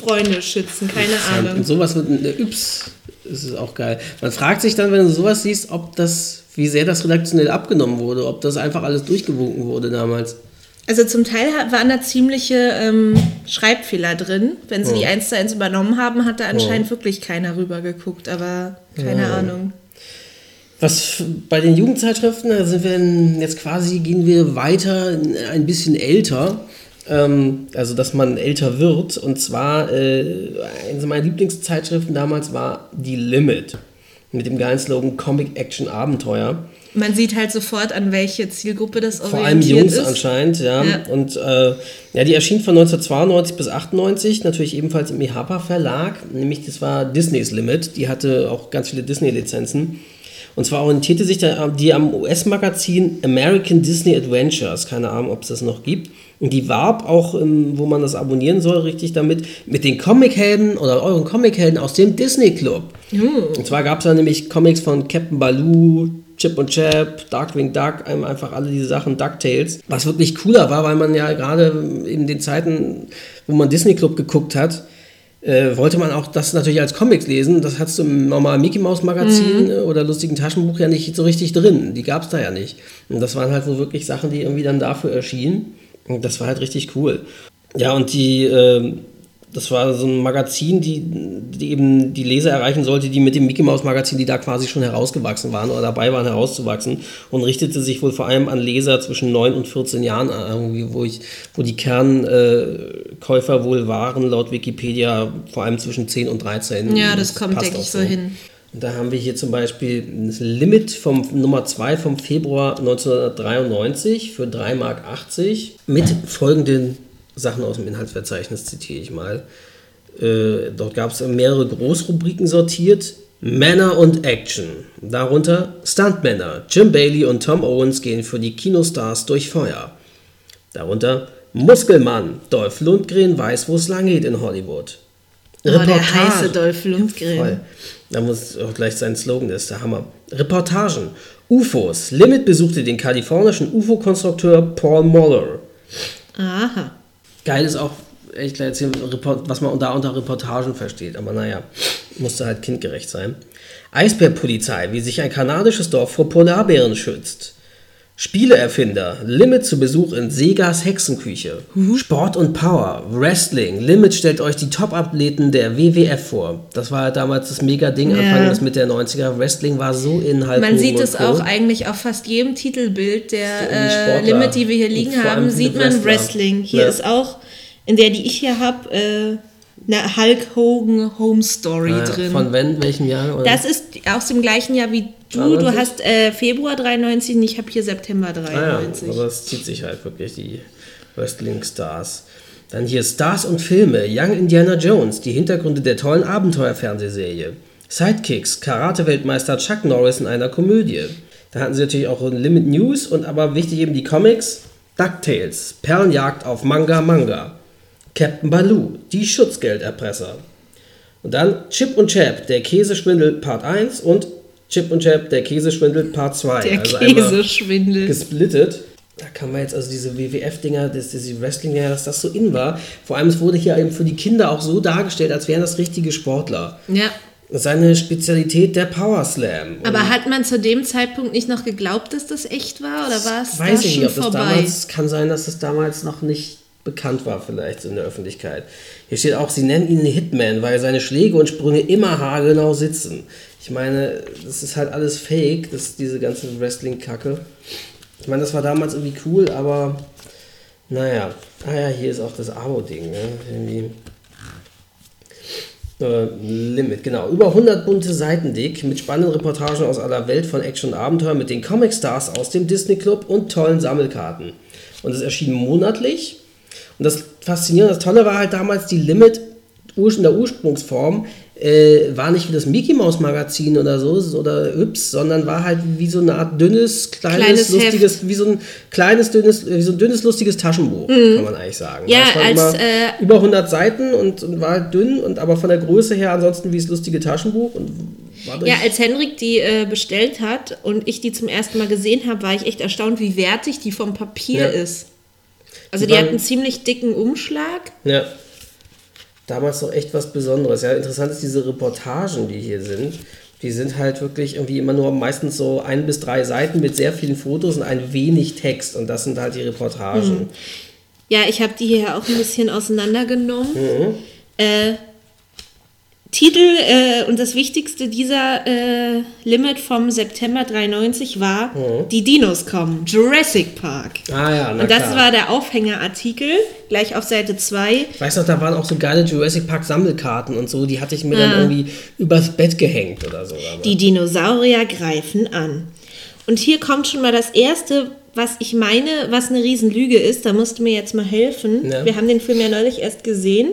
S2: Freunde schützen, keine. Ahnung.
S1: Und sowas mit einer Yps ist es auch geil. Man fragt sich dann, wenn du sowas siehst, ob das, wie sehr das redaktionell abgenommen wurde, ob das einfach alles durchgewunken wurde damals.
S2: Also zum Teil waren da ziemliche ähm, Schreibfehler drin. Wenn sie die eins zu eins übernommen haben, hat da anscheinend wirklich keiner rüber geguckt, aber keine Ahnung.
S1: Was bei den Jugendzeitschriften, da sind wir jetzt quasi, gehen wir weiter, in ein bisschen älter. Ähm, also, dass man älter wird. Und zwar, äh, eine meiner Lieblingszeitschriften damals war Die Limit. Mit dem geilen Slogan Comic Action Abenteuer.
S2: Man sieht halt sofort, an welche Zielgruppe das
S1: Vor allem
S2: orientiert
S1: Jungs
S2: ist.
S1: anscheinend, ja.
S2: Ja.
S1: Und äh, ja, die erschien von 1992 bis 98, natürlich ebenfalls im Ihapa Verlag. Nämlich das war Disneys Limit. Die hatte auch ganz viele Disney-Lizenzen. Und zwar orientierte sich die am US-Magazin American Disney Adventures. Keine Ahnung, ob es das noch gibt. Und die warb auch, wo man das abonnieren soll, richtig damit, mit den Comichelden oder euren Comichelden aus dem Disney Club. Und zwar gab es da nämlich Comics von Captain Baloo, Chip und Chap, Darkwing Duck, einfach alle diese Sachen, DuckTales. Was wirklich cooler war, weil man ja gerade in den Zeiten, wo man Disney Club geguckt hat, äh, wollte man auch das natürlich als Comics lesen. Das hattest du im normalen Mickey Mouse Magazin äh, oder lustigen Taschenbuch ja nicht so richtig drin. Die gab es da ja nicht. Und das waren halt wohl wirklich Sachen, die irgendwie dann dafür erschienen. Das war halt richtig cool. Ja, und die, äh, das war so ein Magazin, die, die eben die Leser erreichen sollte, die mit dem Mickey Mouse Magazin, die da quasi schon herausgewachsen waren oder dabei waren herauszuwachsen und richtete sich wohl vor allem an Leser zwischen 9 und 14 Jahren, an, irgendwie, wo, ich, wo die Kernkäufer wohl waren, laut Wikipedia vor allem zwischen 10 und 13.
S2: Ja, das kommt,
S1: passt
S2: denke ich, so hin.
S1: Da haben wir hier zum Beispiel das Limit vom Nummer 2 vom Februar 1993 für 3,80 Mark mit folgenden Sachen aus dem Inhaltsverzeichnis, zitiere ich mal. Äh, dort gab es mehrere Großrubriken sortiert. Männer und Action. Darunter Stuntmänner. Jim Bailey und Tom Owens gehen für die Kinostars durch Feuer. Darunter Muskelmann. Dolph Lundgren weiß, wo es lang geht in Hollywood.
S2: Oh, der heiße Dolph Lundgren.
S1: Voll. Da muss auch gleich sein Slogan, das ist der Hammer. Reportagen. UFOs. Limit besuchte den kalifornischen UFO-Konstrukteur Paul Moller.
S2: Aha.
S1: Geil ist auch, ich gleich erzählen, was man da unter Reportagen versteht. Aber naja, musste halt kindgerecht sein. Eisbärpolizei, wie sich ein kanadisches Dorf vor Polarbären schützt. Spieleerfinder, Limit zu Besuch in Segas Hexenküche. Sport und Power, Wrestling, Limit stellt euch die Top-Athleten der WWF vor. Das war damals das Mega-Ding,
S2: Ja.
S1: Anfang des Mitte der 90er. Wrestling war so in halt
S2: Man sieht es auch eigentlich auf fast jedem Titelbild der
S1: die
S2: äh. Limit, die wir hier liegen haben, sieht man
S1: Wrestler.
S2: Wrestling. Hier
S1: Ja.
S2: ist auch, in der, die ich hier habe, äh, eine Hulk Hogan Home Story
S1: Ah,
S2: drin.
S1: Von wenn, welchem Jahr? Oder?
S2: Das ist aus dem gleichen Jahr wie du. Du
S1: 93?
S2: hast äh, Februar 93 und ich habe hier September
S1: Ah ja,
S2: 93.
S1: aber es zieht sich halt wirklich, die Wrestling-Stars. Dann hier Stars und Filme, Young Indiana Jones, die Hintergründe der tollen Abenteuerfernsehserie. Sidekicks, Karate-Weltmeister Chuck Norris in einer Komödie. Da hatten sie natürlich auch Limit News und aber wichtig eben die Comics. DuckTales, Perlenjagd auf Manga Manga. Captain Baloo, die Schutzgelderpresser. Und dann Chip und Chap, der Käseschwindel Part 1 und Chip und Chap, der Käseschwindel Part 2.
S2: der
S1: also
S2: Käseschwindel.
S1: gesplittet. Da kann man jetzt also diese WWF-Dinger, diese Wrestling-Dinger, dass das so in war. Vor allem, es wurde hier eben für die Kinder auch so dargestellt, als wären das richtige Sportler.
S2: Ja.
S1: Seine Spezialität der Power Slam. Und
S2: Aber hat man zu dem Zeitpunkt nicht noch geglaubt, dass das echt war? Oder war es
S1: weiß
S2: da
S1: ich
S2: schon
S1: nicht, ob das
S2: vorbei?
S1: damals, kann sein, dass das damals noch nicht bekannt war, vielleicht in der Öffentlichkeit. Hier steht auch, sie nennen ihn Hitman, weil seine Schläge und Sprünge immer haargenau sitzen. Ich meine, das ist halt alles fake, das, diese ganze Wrestling-Kacke. Ich meine, das war damals irgendwie cool, aber naja. Ah ja, hier ist auch das Abo-Ding, ne? Irgendwie. Äh, Limit, genau. Über 100 bunte Seiten dick mit spannenden Reportagen aus aller Welt von Action und Abenteuer mit den Comic-Stars aus dem Disney Club und tollen Sammelkarten. Und es erschien monatlich. Und das Faszinierende, das Tolle war halt damals die Limit in der Ursprungsform. Äh, war nicht wie das Mickey Mouse Magazin oder so oder Yps, sondern war halt wie so eine Art dünnes, kleines,
S2: Kleines
S1: lustiges, wie so ein kleines, dünnes, wie so ein dünnes, lustiges Taschenbuch, kann man eigentlich sagen.
S2: Mhm. Ja,
S1: Das war
S2: als,
S1: immer
S2: äh,
S1: über 100 Seiten und, und war halt dünn und aber von der Größe her ansonsten wie das lustige Taschenbuch und
S2: Ja, als Henrik die äh, bestellt hat und ich die zum ersten Mal gesehen habe, war ich echt erstaunt, wie wertig die vom Papier
S1: Ja.
S2: ist. Also
S1: Die
S2: die,
S1: waren-
S2: hat einen ziemlich dicken Umschlag.
S1: Ja. Damals doch echt was Besonderes. Ja, interessant ist diese Reportagen, die hier sind. Die sind halt wirklich irgendwie immer nur meistens so ein bis drei Seiten mit sehr vielen Fotos und ein wenig Text. Und das sind halt die Reportagen.
S2: Ja, ich habe die hier auch ein bisschen auseinandergenommen.
S1: Mhm.
S2: Äh, Titel äh, und das Wichtigste dieser äh, Limit vom September 93 war Die Dinos kommen, Jurassic Park.
S1: Ah ja, na
S2: und das
S1: klar.
S2: war der Aufhängerartikel, gleich auf Seite 2.
S1: ich weiß noch, da waren auch so geile Jurassic Park Sammelkarten und so. Die hatte ich mir
S2: Ja.
S1: dann irgendwie übers Bett gehängt oder so. damals.
S2: Die Dinosaurier greifen an. Und hier kommt schon mal das Erste, was ich meine, was eine Riesenlüge ist. Da musst du mir jetzt mal helfen.
S1: Ja.
S2: Wir haben den Film ja neulich erst gesehen.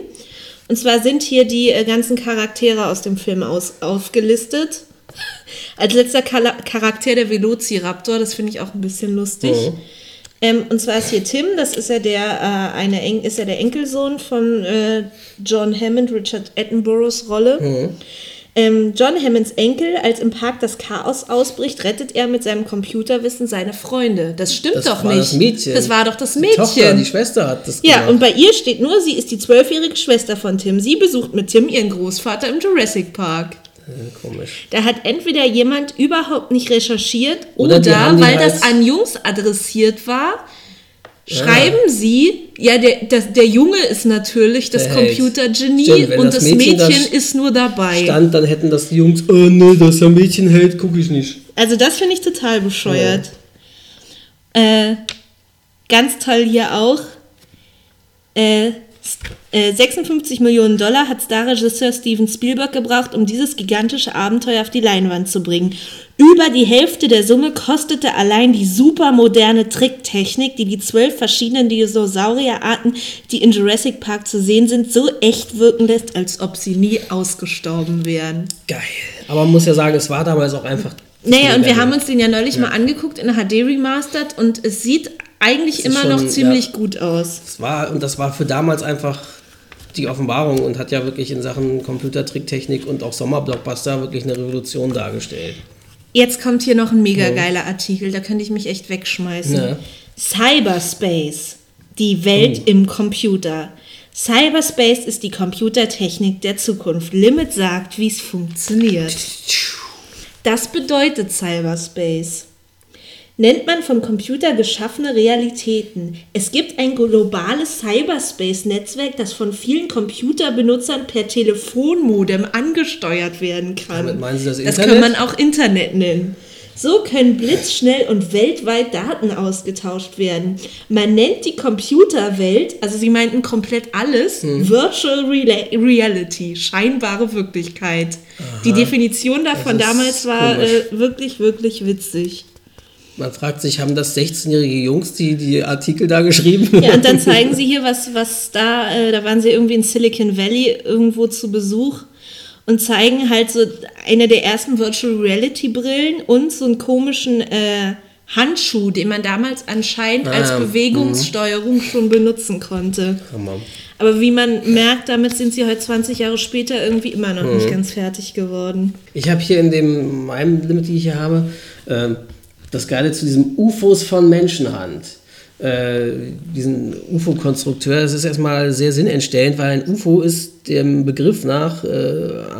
S2: Und zwar sind hier die äh, ganzen Charaktere aus dem Film aus, aufgelistet. Als letzter Charakter der Velociraptor, das finde ich auch ein bisschen lustig.
S1: Mhm.
S2: Ähm, und zwar ist hier Tim, das ist ja der, äh, eine Eng ist ja der Enkelsohn von äh, John Hammond, Richard Attenboroughs Rolle.
S1: Mhm.
S2: Ähm, John Hammonds Enkel, als im Park das Chaos ausbricht, rettet er mit seinem Computerwissen seine Freunde. Das stimmt
S1: Das
S2: doch
S1: war
S2: nicht.
S1: das Mädchen.
S2: Das war doch das
S1: Die
S2: Mädchen.
S1: Tochter, die Schwester hat das
S2: ja,
S1: gemacht.
S2: und bei ihr steht nur, sie ist die zwölfjährige Schwester von Tim. Sie besucht mit Tim ihren Großvater im Jurassic Park.
S1: Komisch.
S2: Da hat entweder jemand überhaupt nicht recherchiert
S1: Oder
S2: oder,
S1: die die
S2: weil
S1: halt-
S2: das an Jungs adressiert war, schreiben sie, ja, der, das, der Junge ist natürlich das
S1: Der.
S2: Computergenie und
S1: das Mädchen
S2: Mädchen,
S1: da
S2: ist nur dabei.
S1: Stand, dann hätten das die Jungs, oh ne, dass der Mädchen hält, gucke ich nicht.
S2: Also das finde ich total bescheuert. Äh, ganz toll hier auch. Äh, s- äh, 56 Millionen Dollar hat Starregisseur Steven Spielberg gebraucht, um dieses gigantische Abenteuer auf die Leinwand zu bringen. Über die Hälfte der Summe kostete allein die supermoderne Tricktechnik, die die zwölf verschiedenen Dinosaurierarten, die in Jurassic Park zu sehen sind, so echt wirken lässt, als ob sie nie ausgestorben wären.
S1: Geil. Aber man muss ja sagen, es war damals auch einfach.
S2: Naja, und wir haben uns den ja neulich mal angeguckt in HD Remastered und es sieht eigentlich immer
S1: schon,
S2: noch ziemlich
S1: ja.
S2: gut aus.
S1: Es war, und das war für damals einfach die Offenbarung und hat ja wirklich in Sachen Computertricktechnik und auch Sommerblockbuster wirklich eine Revolution dargestellt.
S2: Jetzt kommt hier noch ein mega geiler Artikel, da könnte ich mich echt wegschmeißen.
S1: Ja.
S2: Cyberspace, die Welt im Computer. Cyberspace ist die Computertechnik der Zukunft. Limit sagt, wie es funktioniert. Das bedeutet Cyberspace. Nennt man vom Computer geschaffene Realitäten. Es gibt ein globales Cyberspace-Netzwerk, das von vielen Computerbenutzern per Telefonmodem angesteuert werden kann.
S1: Damit meinen Sie das
S2: Das
S1: Internet?
S2: kann man auch Internet nennen. So können blitzschnell und weltweit Daten ausgetauscht werden. Man nennt die Computerwelt, also sie meinten komplett alles,
S1: Hm.
S2: Virtual Rela Reality, scheinbare Wirklichkeit. Die Definition davon
S1: Das
S2: damals war äh, wirklich, wirklich witzig.
S1: Man fragt sich, haben das 16-jährige Jungs die, die Artikel da geschrieben?
S2: Ja, und dann zeigen sie hier, was, was da, äh, da waren sie irgendwie in Silicon Valley irgendwo zu Besuch und zeigen halt so eine der ersten Virtual Reality Brillen und so einen komischen äh, Handschuh, den man damals anscheinend als
S1: Ah,
S2: Bewegungssteuerung schon benutzen konnte.
S1: Hammer.
S2: Aber wie man merkt, damit sind sie heute 20 Jahre später irgendwie immer noch
S1: Mhm.
S2: nicht ganz fertig geworden.
S1: Ich habe hier in dem meinem Limit, die ich hier habe, ähm, das Geile zu diesem UFOs von Menschenhand. Äh, diesen UFO-Konstrukteur, das ist erstmal sehr sinnentstellend, weil ein UFO ist dem Begriff nach äh,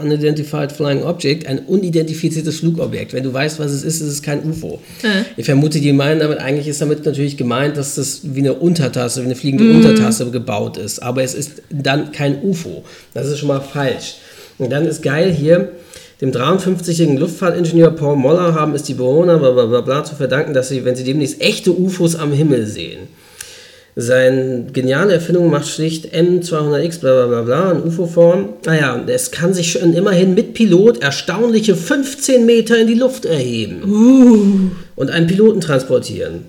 S1: Unidentified Flying Object ein unidentifiziertes Flugobjekt. Wenn du weißt, was es ist, ist es kein UFO.
S2: Ja.
S1: Ich vermute, die meinen damit, eigentlich ist damit natürlich gemeint, dass das wie eine Untertasse, wie eine fliegende Untertasse gebaut ist. Aber es ist dann kein UFO. Das ist schon mal falsch. Und dann ist geil hier, dem 53-jährigen Luftfahrtingenieur Paul Moller haben es die Bewohner bla bla bla bla zu verdanken, dass sie, wenn sie demnächst echte UFOs am Himmel sehen. Seine geniale Erfindung macht schlicht M200X bla bla bla bla in UFO-Form. Naja, und es kann sich schon immerhin mit Pilot erstaunliche 15 Meter in die Luft erheben und einen Piloten transportieren.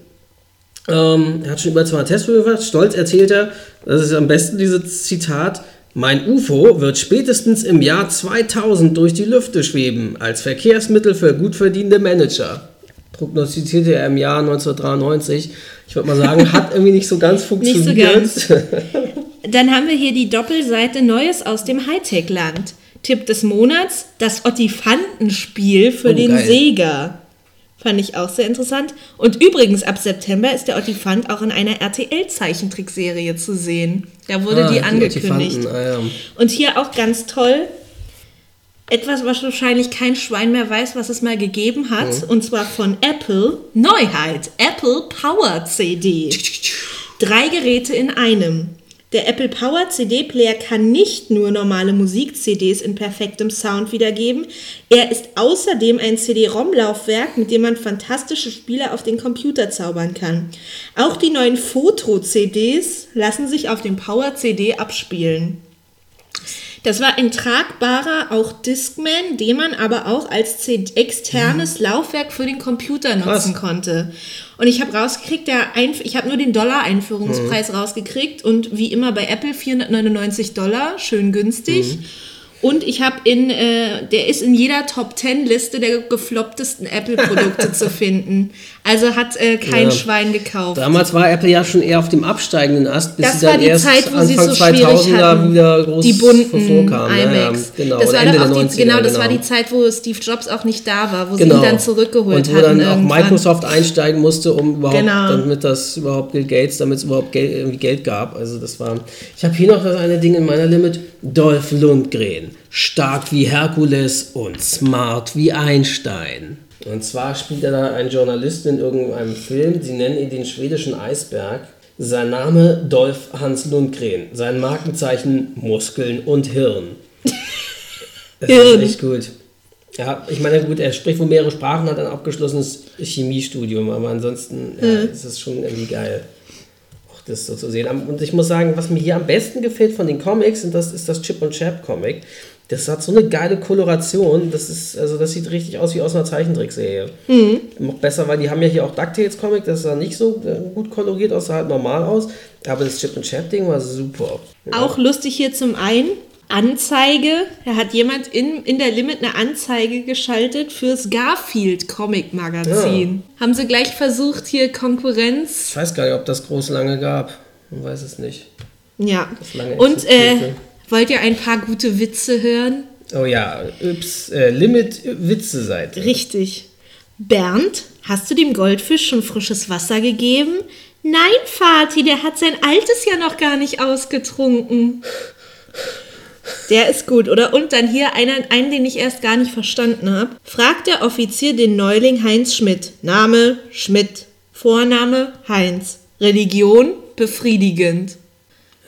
S1: Ähm, er hat schon über 200 Testflüge gemacht. Stolz erzählt er, das ist am besten dieses Zitat, mein UFO wird spätestens im Jahr 2000 durch die Lüfte schweben, als Verkehrsmittel für gut verdienende Manager. Prognostizierte er im Jahr 1993. Ich würde mal sagen, hat irgendwie nicht so ganz
S2: Nicht so
S1: funktioniert.
S2: ganz. Dann haben wir hier die Doppelseite Neues aus dem Hightech-Land. Tipp des Monats, das Ottifantenspiel für
S1: Oh,
S2: den
S1: geil.
S2: Sega. Fand ich auch sehr interessant. Und übrigens, ab September ist der Ottifant auch in einer RTL-Zeichentrickserie zu sehen. Da wurde
S1: Ah,
S2: die angekündigt.
S1: Ah, ja.
S2: Und hier auch ganz toll, etwas, was wahrscheinlich kein Schwein mehr weiß, was es mal gegeben hat. Und zwar von Apple. Neuheit, Apple Power CD. Drei Geräte in einem. Der Apple Power CD-Player kann nicht nur normale Musik-CDs in perfektem Sound wiedergeben, er ist außerdem ein CD-ROM-Laufwerk, mit dem man fantastische Spiele auf den Computer zaubern kann. Auch die neuen Foto-CDs lassen sich auf dem Power CD abspielen. Das war ein tragbarer, auch Discman, den man aber auch als externes Laufwerk für den Computer nutzen
S1: Krass.
S2: konnte. Und ich habe rausgekriegt, der Einf ich habe nur den Dollar-Einführungspreis rausgekriegt und wie immer bei Apple 499 Dollar, schön günstig. Und ich habe in, äh, der ist in jeder Top 10 Liste der geflopptesten Apple-Produkte zu finden. Also hat äh, kein
S1: Ja.
S2: Schwein gekauft.
S1: Damals war Apple ja schon eher auf dem absteigenden Ast, bis
S2: Das
S1: sie
S2: war
S1: dann
S2: die
S1: erst
S2: Zeit, wo sie
S1: Anfang
S2: so schwierig
S1: 2000er
S2: hatten.
S1: wieder groß
S2: die bunten
S1: hervorkamen. Ja, ja,
S2: iMacs.
S1: genau,
S2: das war
S1: Ende
S2: auch
S1: der
S2: die,
S1: 90er,
S2: genau, das war
S1: genau.
S2: die Zeit, wo Steve Jobs auch nicht da war, wo
S1: Genau.
S2: sie ihn dann zurückgeholt
S1: Und wo dann auch
S2: irgendwann.
S1: Microsoft einsteigen musste, um überhaupt,
S2: Genau.
S1: damit das überhaupt Bill Gates, damit es überhaupt Geld, irgendwie Geld gab. Also das war. Ich habe hier noch das eine Ding in meiner Limit: Dolph Lundgren, stark wie Herkules und smart wie Einstein. Und zwar spielt er da einen Journalisten in irgendeinem Film. Sie nennen ihn den schwedischen Eisberg. Sein Name Dolph Hans Lundgren. Sein Markenzeichen Muskeln und Hirn. Das
S2: Hirn.
S1: ist echt gut. Ja, ich meine, gut, er spricht wohl mehrere Sprachen, hat ein abgeschlossenes Chemiestudium, aber ansonsten ja, ist es schon irgendwie geil, das so zu sehen. Und ich muss sagen, was mir hier am besten gefällt von den Comics, und das ist das Chip und Chap Comic. Das hat so eine geile Koloration. Das ist, also das sieht richtig aus wie aus einer Zeichentrickserie. Noch besser, weil die haben ja hier auch DuckTales Comic, das sah nicht so äh, gut koloriert aus, sah halt normal aus. Aber das Chip und Chap Ding war super.
S2: Auch lustig hier zum einen. Anzeige, da hat jemand in, in der Limit eine Anzeige geschaltet fürs Garfield Comic Magazin. Haben sie gleich versucht, hier Konkurrenz
S1: Ich weiß gar nicht, ob das groß lange gab. Man weiß es nicht.
S2: Ja. Und äh. Wollt ihr ein paar gute Witze hören?
S1: Oh ja, Yps, äh, Limit-Witze-Seite.
S2: Richtig. Bernd, hast du dem Goldfisch schon frisches Wasser gegeben? Nein, Vati, der hat sein altes ja noch gar nicht ausgetrunken. Der ist gut, oder? Und dann hier einen, einen den ich erst gar nicht verstanden habe. Fragt der Offizier den Neuling Heinz Schmidt. Name Schmidt. Vorname Heinz. Religion befriedigend.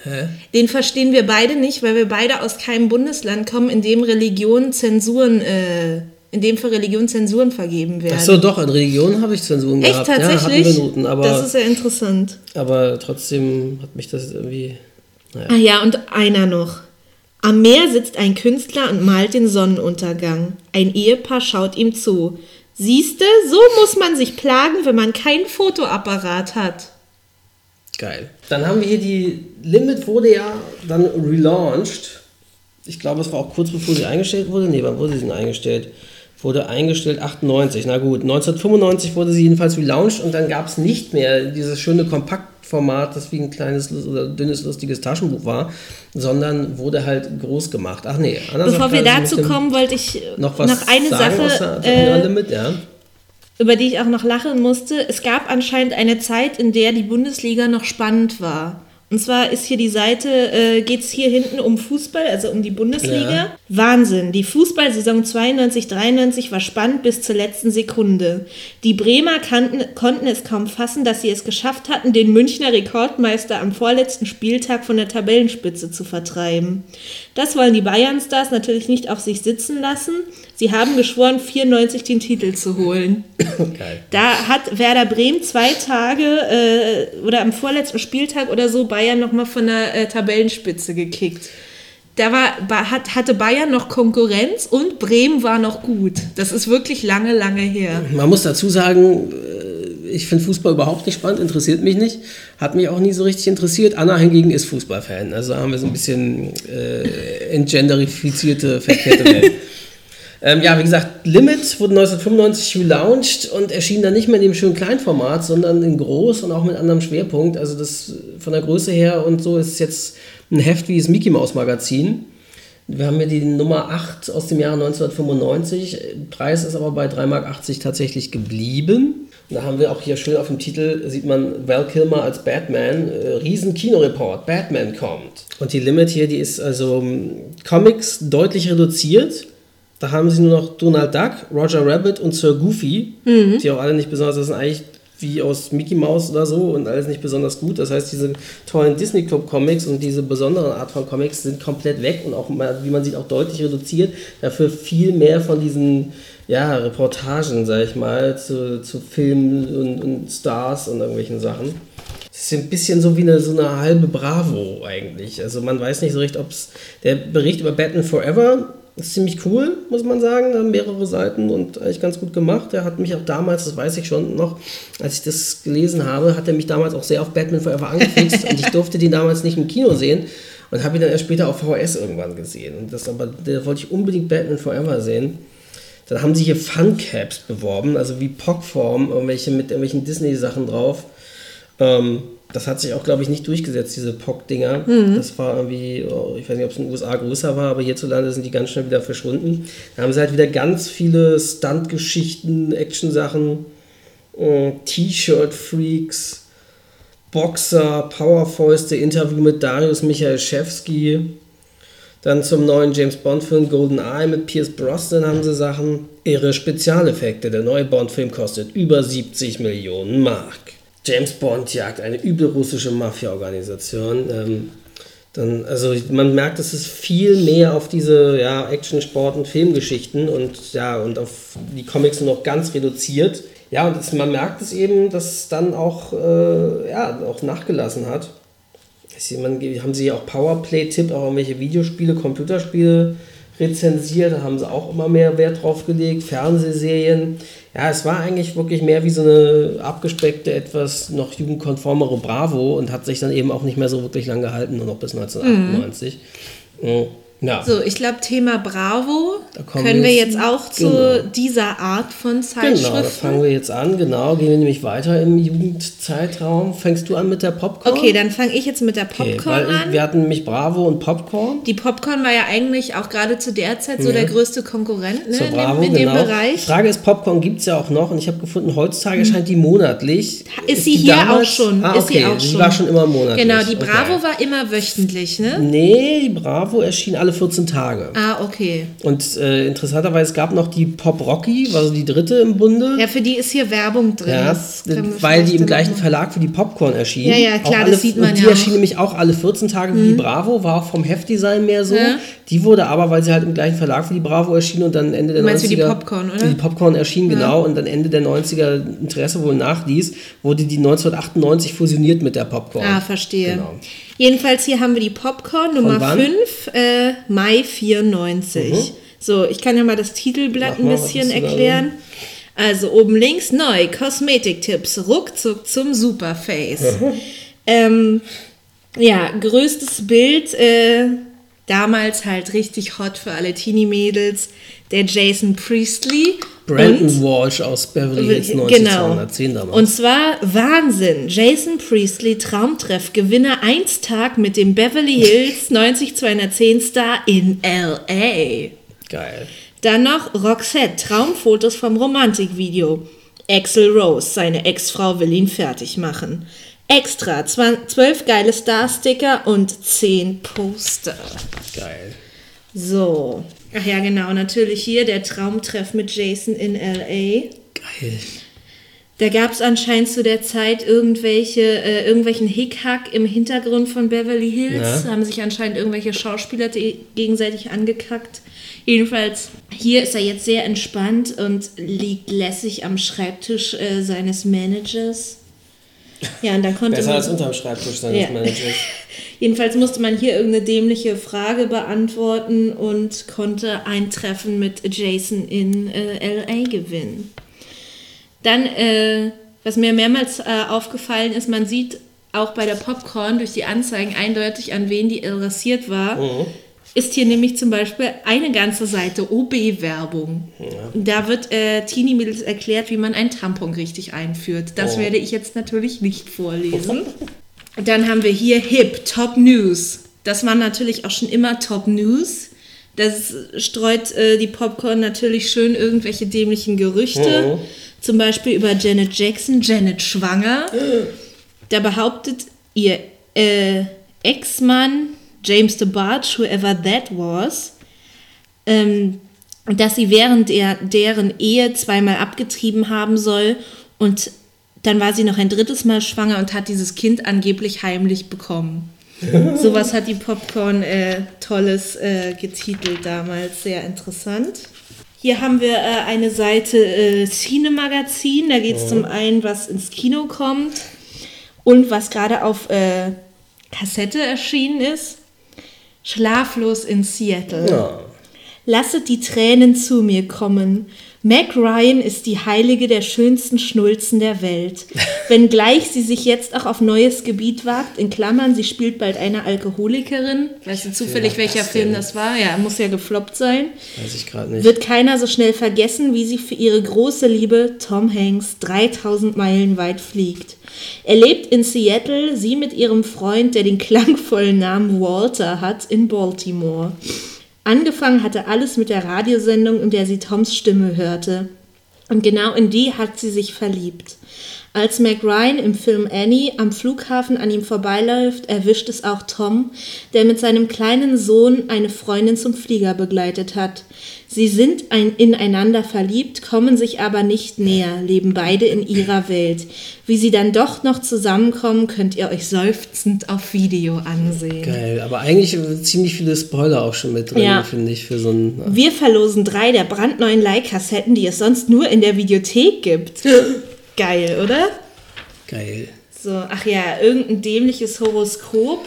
S1: Hä?
S2: Den verstehen wir beide nicht, weil wir beide aus keinem Bundesland kommen, in dem Religion Zensuren, äh, in dem für Religion Zensuren vergeben werden.
S1: Ach so, doch, in Religion habe ich Zensuren
S2: Echt
S1: gehabt.
S2: tatsächlich?
S1: Ja, Noten, aber,
S2: das ist ja interessant.
S1: aber trotzdem hat mich das irgendwie. Naja.
S2: Ah ja, und einer noch. Am Meer sitzt ein Künstler und malt den Sonnenuntergang. Ein Ehepaar schaut ihm zu. Siehste, so muss man sich plagen, wenn man keinen Fotoapparat hat.
S1: Geil. Dann haben wir hier die Limit wurde ja dann relaunched. Ich glaube, es war auch kurz bevor sie eingestellt wurde. Nee, wann wurde sie denn eingestellt? Wurde eingestellt 98. Na gut, 1995 wurde sie jedenfalls relaunched und dann gab es nicht mehr dieses schöne Kompaktformat, das wie ein kleines oder dünnes, lustiges Taschenbuch war, sondern wurde halt groß gemacht. Ach nee, Anna
S2: Bevor wir dazu kommen, wollte ich
S1: noch was
S2: noch eine
S1: sagen
S2: Sache, äh,
S1: Limit, ja.
S2: über die ich auch noch lachen musste. Es gab anscheinend eine Zeit, in der die Bundesliga noch spannend war. Und zwar ist hier die Seite, äh, geht es hier hinten um Fußball, also um die Bundesliga.
S1: Ja.
S2: Wahnsinn. Die Fußballsaison 92-93 war spannend bis zur letzten Sekunde. Die Bremer kannten, konnten es kaum fassen, dass sie es geschafft hatten, den Münchner Rekordmeister am vorletzten Spieltag von der Tabellenspitze zu vertreiben. Das wollen die Bayern-Stars natürlich nicht auf sich sitzen lassen. Sie haben geschworen, 94 den Titel zu holen.
S1: Geil.
S2: Da hat Werder Bremen zwei Tage äh, oder am vorletzten Spieltag oder so Bayern nochmal von der äh, Tabellenspitze gekickt. Da war, hat, hatte Bayern noch Konkurrenz und Bremen war noch gut. Das ist wirklich lange, lange her.
S1: Man muss dazu sagen, äh, ich finde Fußball überhaupt nicht spannend, interessiert mich nicht. Hat mich auch nie so richtig interessiert. Anna hingegen ist Fußballfan. Also haben wir so ein bisschen äh, entgenderifizierte, verkehrte Welt. ähm, ja, wie gesagt, Limit wurde 1995 relaunched und erschien dann nicht mehr in dem schönen Kleinformat, sondern in groß und auch mit anderem Schwerpunkt. Also das von der Größe her und so ist jetzt ein Heft wie das Mickey Mouse Magazin. Wir haben hier die Nummer 8 aus dem Jahre 1995. Preis ist aber bei 3,80 Mark tatsächlich geblieben. Und da haben wir auch hier schön auf dem Titel, sieht man Val Kilmer als Batman. Äh, riesen Kinoreport, Batman kommt. Und die Limit hier, die ist also ähm, Comics deutlich reduziert. Da haben sie nur noch Donald Duck, Roger Rabbit und Sir Goofy, die auch alle nicht besonders, das sind eigentlich wie aus Mickey Mouse oder so und alles nicht besonders gut. Das heißt, diese tollen Disney Club Comics und diese besondere Art von Comics sind komplett weg und auch, wie man sieht, auch deutlich reduziert. Dafür viel mehr von diesen ja, Reportagen, sag ich mal, zu, zu Filmen und, und Stars und irgendwelchen Sachen. Es ist ein bisschen so wie eine, so eine halbe Bravo eigentlich. Also man weiß nicht so recht, ob es. Der Bericht über Batman Forever ist ziemlich cool, muss man sagen. Da haben mehrere Seiten und eigentlich ganz gut gemacht. Der hat mich auch damals, das weiß ich schon noch, als ich das gelesen habe, hat er mich damals auch sehr auf Batman Forever angefixt und ich durfte den damals nicht im Kino sehen und habe ihn dann erst später auf VHS irgendwann gesehen. Und das aber, da wollte ich unbedingt Batman Forever sehen. Dann haben sie hier Fun-Caps beworben, also wie Pockform, irgendwelche mit irgendwelchen Disney-Sachen drauf. Ähm, das hat sich auch, glaube ich, nicht durchgesetzt, diese Pock-Dinger. Das war irgendwie, oh, ich weiß nicht, ob es in den USA größer war, aber hierzulande sind die ganz schnell wieder verschwunden. Da haben sie halt wieder ganz viele Stunt-Geschichten, Action-Sachen, äh, T-Shirt-Freaks, Boxer, Powerfäuste, Interview mit Darius Michalczewski. Dann zum neuen James Bond-Film Golden Eye mit Pierce Brosnan haben sie Sachen. Ihre Spezialeffekte. Der neue Bond-Film kostet über 70 Millionen Mark. James Bond jagt eine übel russische Mafia-Organisation. Ähm, dann, also man merkt, es ist viel mehr auf diese ja, Action, Sport und Filmgeschichten und ja, und auf die Comics nur noch ganz reduziert. Ja, und es, man merkt es eben, dass es dann auch, äh, ja, auch nachgelassen hat. Man, haben sie auch Powerplay-Tipp, auch irgendwelche Videospiele, Computerspiele rezensiert, da haben sie auch immer mehr Wert drauf gelegt, Fernsehserien. Ja, es war eigentlich wirklich mehr wie so eine abgespeckte, etwas noch jugendkonformere Bravo und hat sich dann eben auch nicht mehr so wirklich lang gehalten, nur noch bis 1998. Mhm. Ja.
S2: So, ich glaube, Thema Bravo können wir jetzt
S1: jetzt-
S2: auch zu
S1: genau.
S2: dieser Art von
S1: Genau, da
S2: Zeitschriften.
S1: fangen wir jetzt an. Genau, gehen wir nämlich weiter im Jugendzeitraum. Fängst du an mit der Popcorn?
S2: okay, dann fange ich jetzt mit der
S1: Okay,
S2: Popcorn
S1: ich,
S2: an.
S1: wir hatten nämlich Bravo und Popcorn.
S2: Die Popcorn war ja eigentlich auch gerade zu der Zeit so
S1: Ja.
S2: der größte Konkurrent ne,
S1: Zur
S2: in,
S1: Bravo,
S2: dem, in
S1: genau.
S2: dem
S1: Die
S2: Bereich.
S1: Frage ist, Popcorn gibt es ja auch noch und ich habe gefunden, heutzutage erscheint die monatlich.
S2: Ist sie
S1: die
S2: hier auch schon?
S1: Ah,
S2: Ist
S1: okay,
S2: sie auch
S1: die
S2: schon.
S1: war schon immer monatlich.
S2: Genau, die Bravo
S1: okay.
S2: war immer wöchentlich, ne?
S1: Nee, die Bravo erschien alle 14 Tage.
S2: Ah, okay.
S1: Und äh, interessanterweise, es gab noch die Pop Rocky, war so die dritte im Bunde.
S2: Ja, für die ist hier Werbung drin.
S1: Ja, weil die im gleichen
S2: mal-
S1: Verlag für die Popcorn erschien.
S2: Ja, ja, klar,
S1: alle,
S2: das sieht man
S1: und die
S2: ja
S1: erschien
S2: auch. Mhm.
S1: nämlich auch alle 14 Tage wie die Bravo, war auch vom Heftdesign mehr so.
S2: Ja.
S1: Die wurde aber, weil sie halt im gleichen Verlag für die Bravo erschien und dann Ende der
S2: meinst
S1: 90er...
S2: wie die Popcorn, oder?
S1: Die Popcorn erschien, genau. Und dann Ende der 90er Interesse wohl nachließ, wurde die 1998 fusioniert mit der Popcorn.
S2: Ah, verstehe.
S1: Genau.
S2: Jedenfalls hier haben wir die Popcorn Nummer
S1: wann?
S2: 5, äh, Mai 94. So, ich kann ja mal das Titelblatt
S1: Mach
S2: ein bisschen erklären. Also oben links neu, Kosmetiktipps, ruckzuck zum Superface. ähm, ja, größtes Bild, äh, damals halt richtig hot für alle Teenie-Mädels, der Jason Priestley.
S1: Brandon
S2: und
S1: Walsh aus Beverly Hills
S2: Genau.
S1: 90210 damals.
S2: Und zwar Wahnsinn. Jason Priestley, Traumtreff, Gewinner 1 Tag mit dem Beverly Hills 90210 Star in L.A.
S1: Geil.
S2: Dann noch Roxette, Traumfotos vom Romantikvideo. Axel Rose, seine Ex-Frau will ihn fertig machen. Extra, 12 geile Star-Sticker und 10 Poster.
S1: Geil.
S2: So. Ach ja, genau, natürlich hier der Traumtreff mit Jason in L.A.
S1: Geil.
S2: Da gab es anscheinend zu der Zeit irgendwelche, äh, irgendwelchen Hickhack im Hintergrund von Beverly Hills.
S1: Ja.
S2: Da haben sich anscheinend irgendwelche Schauspieler gegenseitig angekackt. Jedenfalls, hier ist er jetzt sehr entspannt und liegt lässig am Schreibtisch äh, seines Managers. Ja, und da konnte
S1: Besser
S2: man,
S1: als unterm Schreibtisch seines
S2: Ja.
S1: Managers.
S2: Jedenfalls musste man hier irgendeine dämliche Frage beantworten und konnte ein Treffen mit Jason in äh, LA gewinnen. Dann, äh, was mir mehrmals äh, aufgefallen ist, man sieht auch bei der Popcorn durch die Anzeigen eindeutig, an wen die adressiert war. Ist hier nämlich zum Beispiel eine ganze Seite OB-Werbung. Da wird äh, Teenie-Mädels erklärt, wie man ein Tampon richtig einführt. Das
S1: Oh.
S2: werde ich jetzt natürlich nicht vorlesen. Dann haben wir hier HIP, Top News. Das war natürlich auch schon immer Top News. Das streut äh, die Popcorn natürlich schön irgendwelche dämlichen Gerüchte. Zum Beispiel über Janet Jackson, Janet schwanger. Da behauptet ihr äh, Ex-Mann, James DeBarge, whoever that was, ähm, dass sie während der, deren Ehe zweimal abgetrieben haben soll und dann war sie noch ein drittes Mal schwanger und hat dieses Kind angeblich heimlich bekommen. Sowas hat die Popcorn äh, Tolles äh, getitelt damals, sehr interessant. Hier haben wir äh, eine Seite äh, Cine-Magazin, da geht es zum einen, was ins Kino kommt und was gerade auf äh, Kassette erschienen ist. Schlaflos in Seattle.
S1: Ja.
S2: Lasset die Tränen zu mir kommen. Meg Ryan ist die Heilige der schönsten Schnulzen der Welt. Wenngleich sie sich jetzt auch auf neues Gebiet wagt, in Klammern, sie spielt bald eine Alkoholikerin. Weißt du zufällig,
S1: war
S2: welcher
S1: das
S2: Film
S1: denn?
S2: das war? Ja, muss ja gefloppt sein.
S1: Weiß ich gerade nicht.
S2: Wird keiner so schnell vergessen, wie sie für ihre große Liebe Tom Hanks 3000 Meilen weit fliegt. Er lebt in Seattle, sie mit ihrem Freund, der den klangvollen Namen Walter hat, in Baltimore. Angefangen hatte alles mit der Radiosendung, in der sie Toms Stimme hörte. Und genau in die hat sie sich verliebt. Als Meg Ryan im Film Annie am Flughafen an ihm vorbeiläuft, erwischt es auch Tom, der mit seinem kleinen Sohn eine Freundin zum Flieger begleitet hat. Sie sind ein, ineinander verliebt, kommen sich aber nicht näher, leben beide in ihrer Welt. Wie sie dann doch noch zusammenkommen, könnt ihr euch seufzend auf Video ansehen.
S1: Geil, aber eigentlich äh, ziemlich viele Spoiler auch schon mit drin,
S2: Ja.
S1: finde ich, für so ein.
S2: Wir verlosen drei der brandneuen Leihkassetten, die es sonst nur in der Videothek gibt. Geil, oder?
S1: Geil.
S2: So, ach ja, irgendein dämliches Horoskop.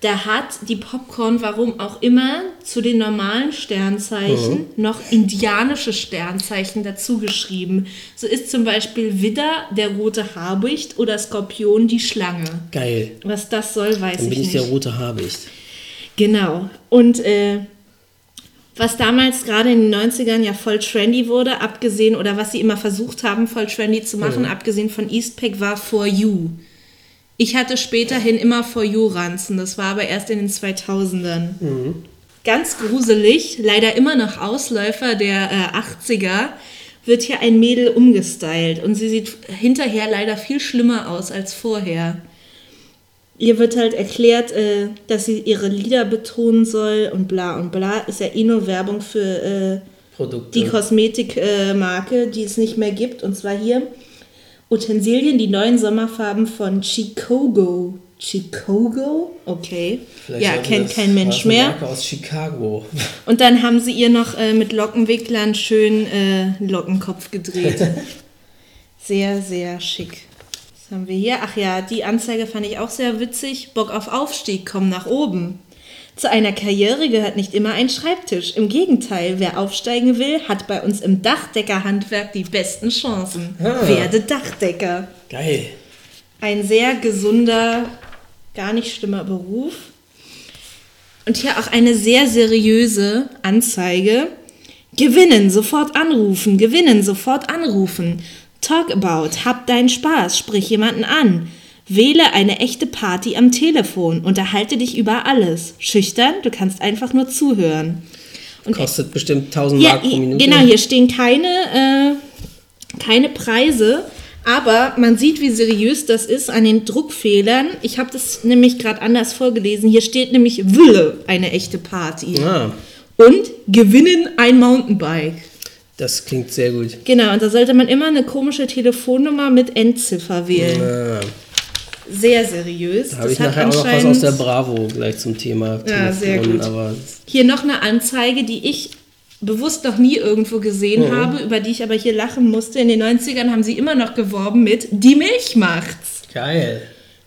S2: Da hat die Popcorn, warum auch immer, zu den normalen Sternzeichen noch indianische Sternzeichen dazugeschrieben. So ist zum Beispiel Widder der rote Habicht oder Skorpion die Schlange.
S1: Geil.
S2: Was das soll, weiß
S1: Dann
S2: ich
S1: bin ich
S2: nicht.
S1: der rote Habicht.
S2: Genau. Und äh, was damals gerade in den 90ern ja voll trendy wurde, abgesehen, oder was sie immer versucht haben, voll trendy zu machen, abgesehen von Eastpak, war For You. Ich hatte späterhin immer For You-Ranzen, das war aber erst in den 2000ern. Ganz gruselig, leider immer noch Ausläufer der äh, 80er, wird hier ein Mädel umgestylt und sie sieht hinterher leider viel schlimmer aus als vorher. Ihr wird halt erklärt, äh, dass sie ihre Lieder betonen soll und bla und bla. Ist ja eh nur Werbung für äh,
S1: Produkte.
S2: die Kosmetikmarke, die es nicht mehr gibt. Und zwar hier Utensilien, die neuen Sommerfarben von Chicogo. Chicogo? Okay.
S1: Vielleicht
S2: ja, kennt kein Mensch mehr.
S1: Marke aus Chicago.
S2: Und dann haben sie ihr noch äh, mit Lockenwicklern schön äh, Lockenkopf gedreht. sehr, sehr schick. Was haben wir hier? Ach ja, die Anzeige fand ich auch sehr witzig. Bock auf Aufstieg, komm nach oben. Zu einer Karriere gehört nicht immer ein Schreibtisch. Im Gegenteil, wer aufsteigen will, hat bei uns im Dachdeckerhandwerk die besten Chancen.
S1: Ah.
S2: Werde Dachdecker.
S1: Geil.
S2: Ein sehr gesunder, gar nicht schlimmer Beruf. Und hier auch eine sehr seriöse Anzeige. Gewinnen, sofort anrufen, gewinnen, sofort anrufen. Talk about, hab deinen Spaß, sprich jemanden an. Wähle eine echte Party am Telefon, unterhalte dich über alles. Schüchtern, du kannst einfach nur zuhören. Und
S1: Kostet bestimmt 1000
S2: ja,
S1: Mark pro Minute.
S2: genau, hier stehen keine, äh, keine Preise, aber man sieht, wie seriös das ist an den Druckfehlern. Ich habe das nämlich gerade anders vorgelesen. Hier steht nämlich Wille, eine echte Party.
S1: Ah,
S2: Und gewinnen ein Mountainbike.
S1: Das klingt sehr gut.
S2: Genau, und da sollte man immer eine komische Telefonnummer mit Endziffer wählen.
S1: Ah,
S2: Sehr seriös.
S1: da habe ich nachher auch noch was aus der Bravo gleich zum Thema
S2: Ja, sehr gut.
S1: Aber
S2: Hier noch eine Anzeige, die ich bewusst noch nie irgendwo gesehen habe, über die ich aber hier lachen musste. In den 90ern haben sie immer noch geworben mit Die Milch macht's.
S1: geil.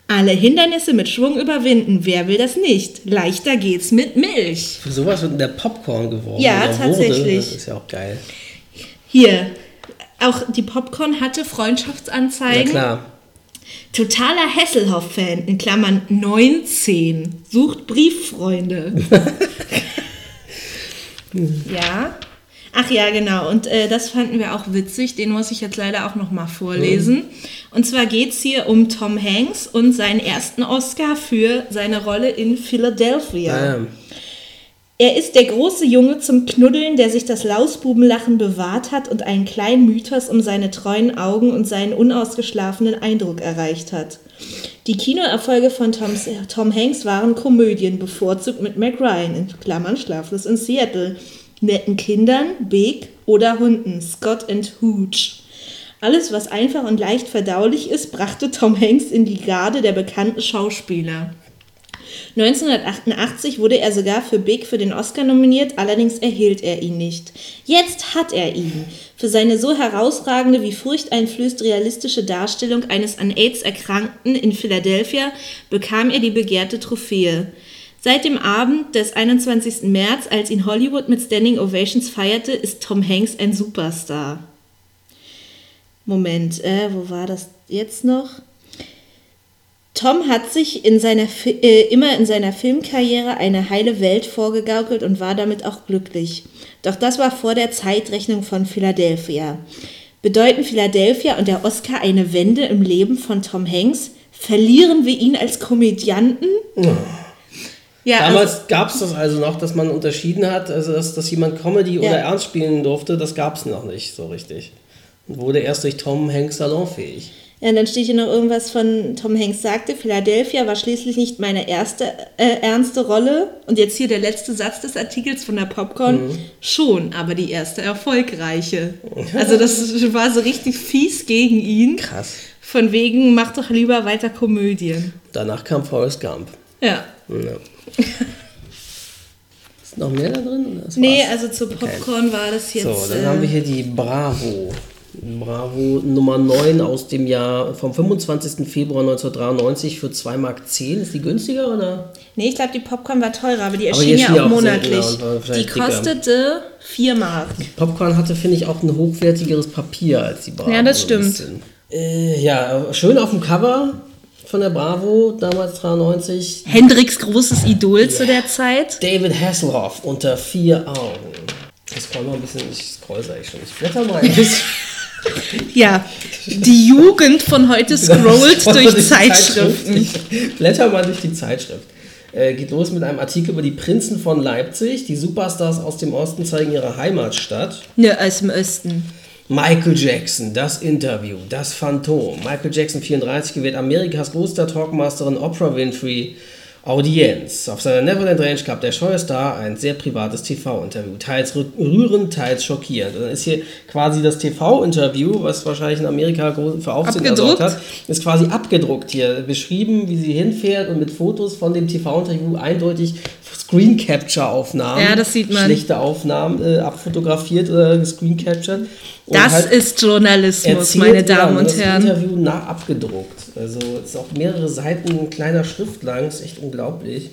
S2: Alle Hindernisse mit Schwung überwinden. Wer will das nicht? Leichter geht's mit Milch.
S1: Für sowas wird in der Popcorn geworben.
S2: Ja, tatsächlich.
S1: Wurde. Das ist ja auch geil.
S2: Hier, auch die Popcorn hatte
S1: Ja
S2: Freundschaftsanzeigen.
S1: klar.
S2: Totaler Hesselhoff-Fan, in Klammern 19, sucht Brieffreunde. ja. Ach ja, genau. Und äh, das fanden wir auch witzig. Den muss ich jetzt leider auch noch mal vorlesen. Und zwar geht es hier um Tom Hanks und seinen ersten Oscar für seine Rolle in Philadelphia.
S1: Ähm,
S2: Er ist der große Junge zum Knuddeln, der sich das Lausbubenlachen bewahrt hat und einen kleinen Mythos um seine treuen Augen und seinen unausgeschlafenen Eindruck erreicht hat. Die Kinoerfolge von Tom, Tom Hanks waren Komödien, bevorzugt mit Mac Ryan, in Klammern Schlaflos in Seattle, netten Kindern, Big oder Hunden, Scott and Hooch. Alles, was einfach und leicht verdaulich ist, brachte Tom Hanks in die Garde der bekannten Schauspieler. 1988 wurde er sogar für Big für den Oscar nominiert, allerdings erhielt er ihn nicht. Jetzt hat er ihn. Für seine so herausragende wie furchteinflößt realistische Darstellung eines an AIDS Erkrankten in Philadelphia bekam er die begehrte Trophäe. Seit dem Abend des 21. März, als ihn Hollywood mit Standing Ovations feierte, ist Tom Hanks ein Superstar. Moment, äh, wo war das jetzt noch? Tom hat sich in seiner, äh, immer in seiner Filmkarriere eine heile Welt vorgegaukelt und war damit auch glücklich. Doch das war vor der Zeitrechnung von Philadelphia. Bedeuten Philadelphia und der Oscar eine Wende im Leben von Tom Hanks? Verlieren wir ihn als Komödianten? Ja, also,
S1: Damals gab es das also noch, dass man unterschieden hat, also dass, dass jemand Comedy oder Ernst spielen durfte, das gab es noch nicht so richtig. Und wurde erst durch Tom Hanks salonfähig.
S2: Ja, dann steht hier noch irgendwas von Tom Hanks sagte, Philadelphia war schließlich nicht meine erste äh, ernste Rolle. Und jetzt hier der letzte Satz des Artikels von der Popcorn. Schon, aber die erste erfolgreiche. Also das war so richtig fies gegen ihn.
S1: Krass.
S2: Von wegen, mach doch lieber weiter Komödien.
S1: Danach kam Forrest Gump.
S2: Ja.
S1: Ja. Ist noch mehr da drin? oder
S2: Nee, also zu Popcorn war das jetzt.
S1: So, dann
S2: äh,
S1: haben wir hier die Bravo. Bravo Nummer 9 aus dem Jahr vom 25. Februar 1993 für 2,10 Mark. Ist die günstiger oder?
S2: Nee, ich glaube, die Popcorn war teurer, aber die erschien
S1: die
S2: ja auch
S1: auch
S2: monatlich. Die
S1: dicker.
S2: kostete 4 Mark.
S1: Popcorn hatte, finde ich, auch ein hochwertigeres Papier als die Bravo.
S2: Ja, das stimmt.
S1: Äh, ja, schön auf dem Cover. von der Bravo, damals 93.
S2: Hendricks großes Idol zu der Zeit.
S1: David Hasselhoff unter vier Augen. Ich scroll mal ein bisschen, ich scroll sag ich schon. Ich blätter mal ein bisschen.
S2: Ja, die Jugend von heute scrollt
S1: Scroll
S2: durch
S1: die
S2: Zeitschriften.
S1: Ich blätter mal durch die Zeitschrift. Äh, geht los mit einem Artikel über die Prinzen von Leipzig. Die Superstars aus dem Osten zeigen ihre Heimatstadt.
S2: Ne, aus dem Osten.
S1: Michael Jackson, das Interview, das Phantom. Michael Jackson 34 gewährt Amerikas größter Talkmasterin Oprah Winfrey Audienz. Auf seiner Neverland Range gab der scheue Star ein sehr privates TV-Interview. Teils rü- rührend, teils schockierend. Und dann ist hier quasi das TV-Interview, was wahrscheinlich in Amerika für Aufsehen gesorgt hat, ist quasi abgedruckt hier. Beschrieben, wie sie hinfährt und mit Fotos von dem TV-Interview eindeutig Screen Capture Aufnahmen.
S2: Ja, das sieht man.
S1: Schlechte Aufnahmen äh, abfotografiert oder gescreen captured.
S2: Das
S1: halt
S2: ist Journalismus, meine Damen und
S1: das
S2: Herren.
S1: Interview nah abgedruckt. Also es ist auch mehrere Seiten kleiner Schrift lang, ist echt unglaublich.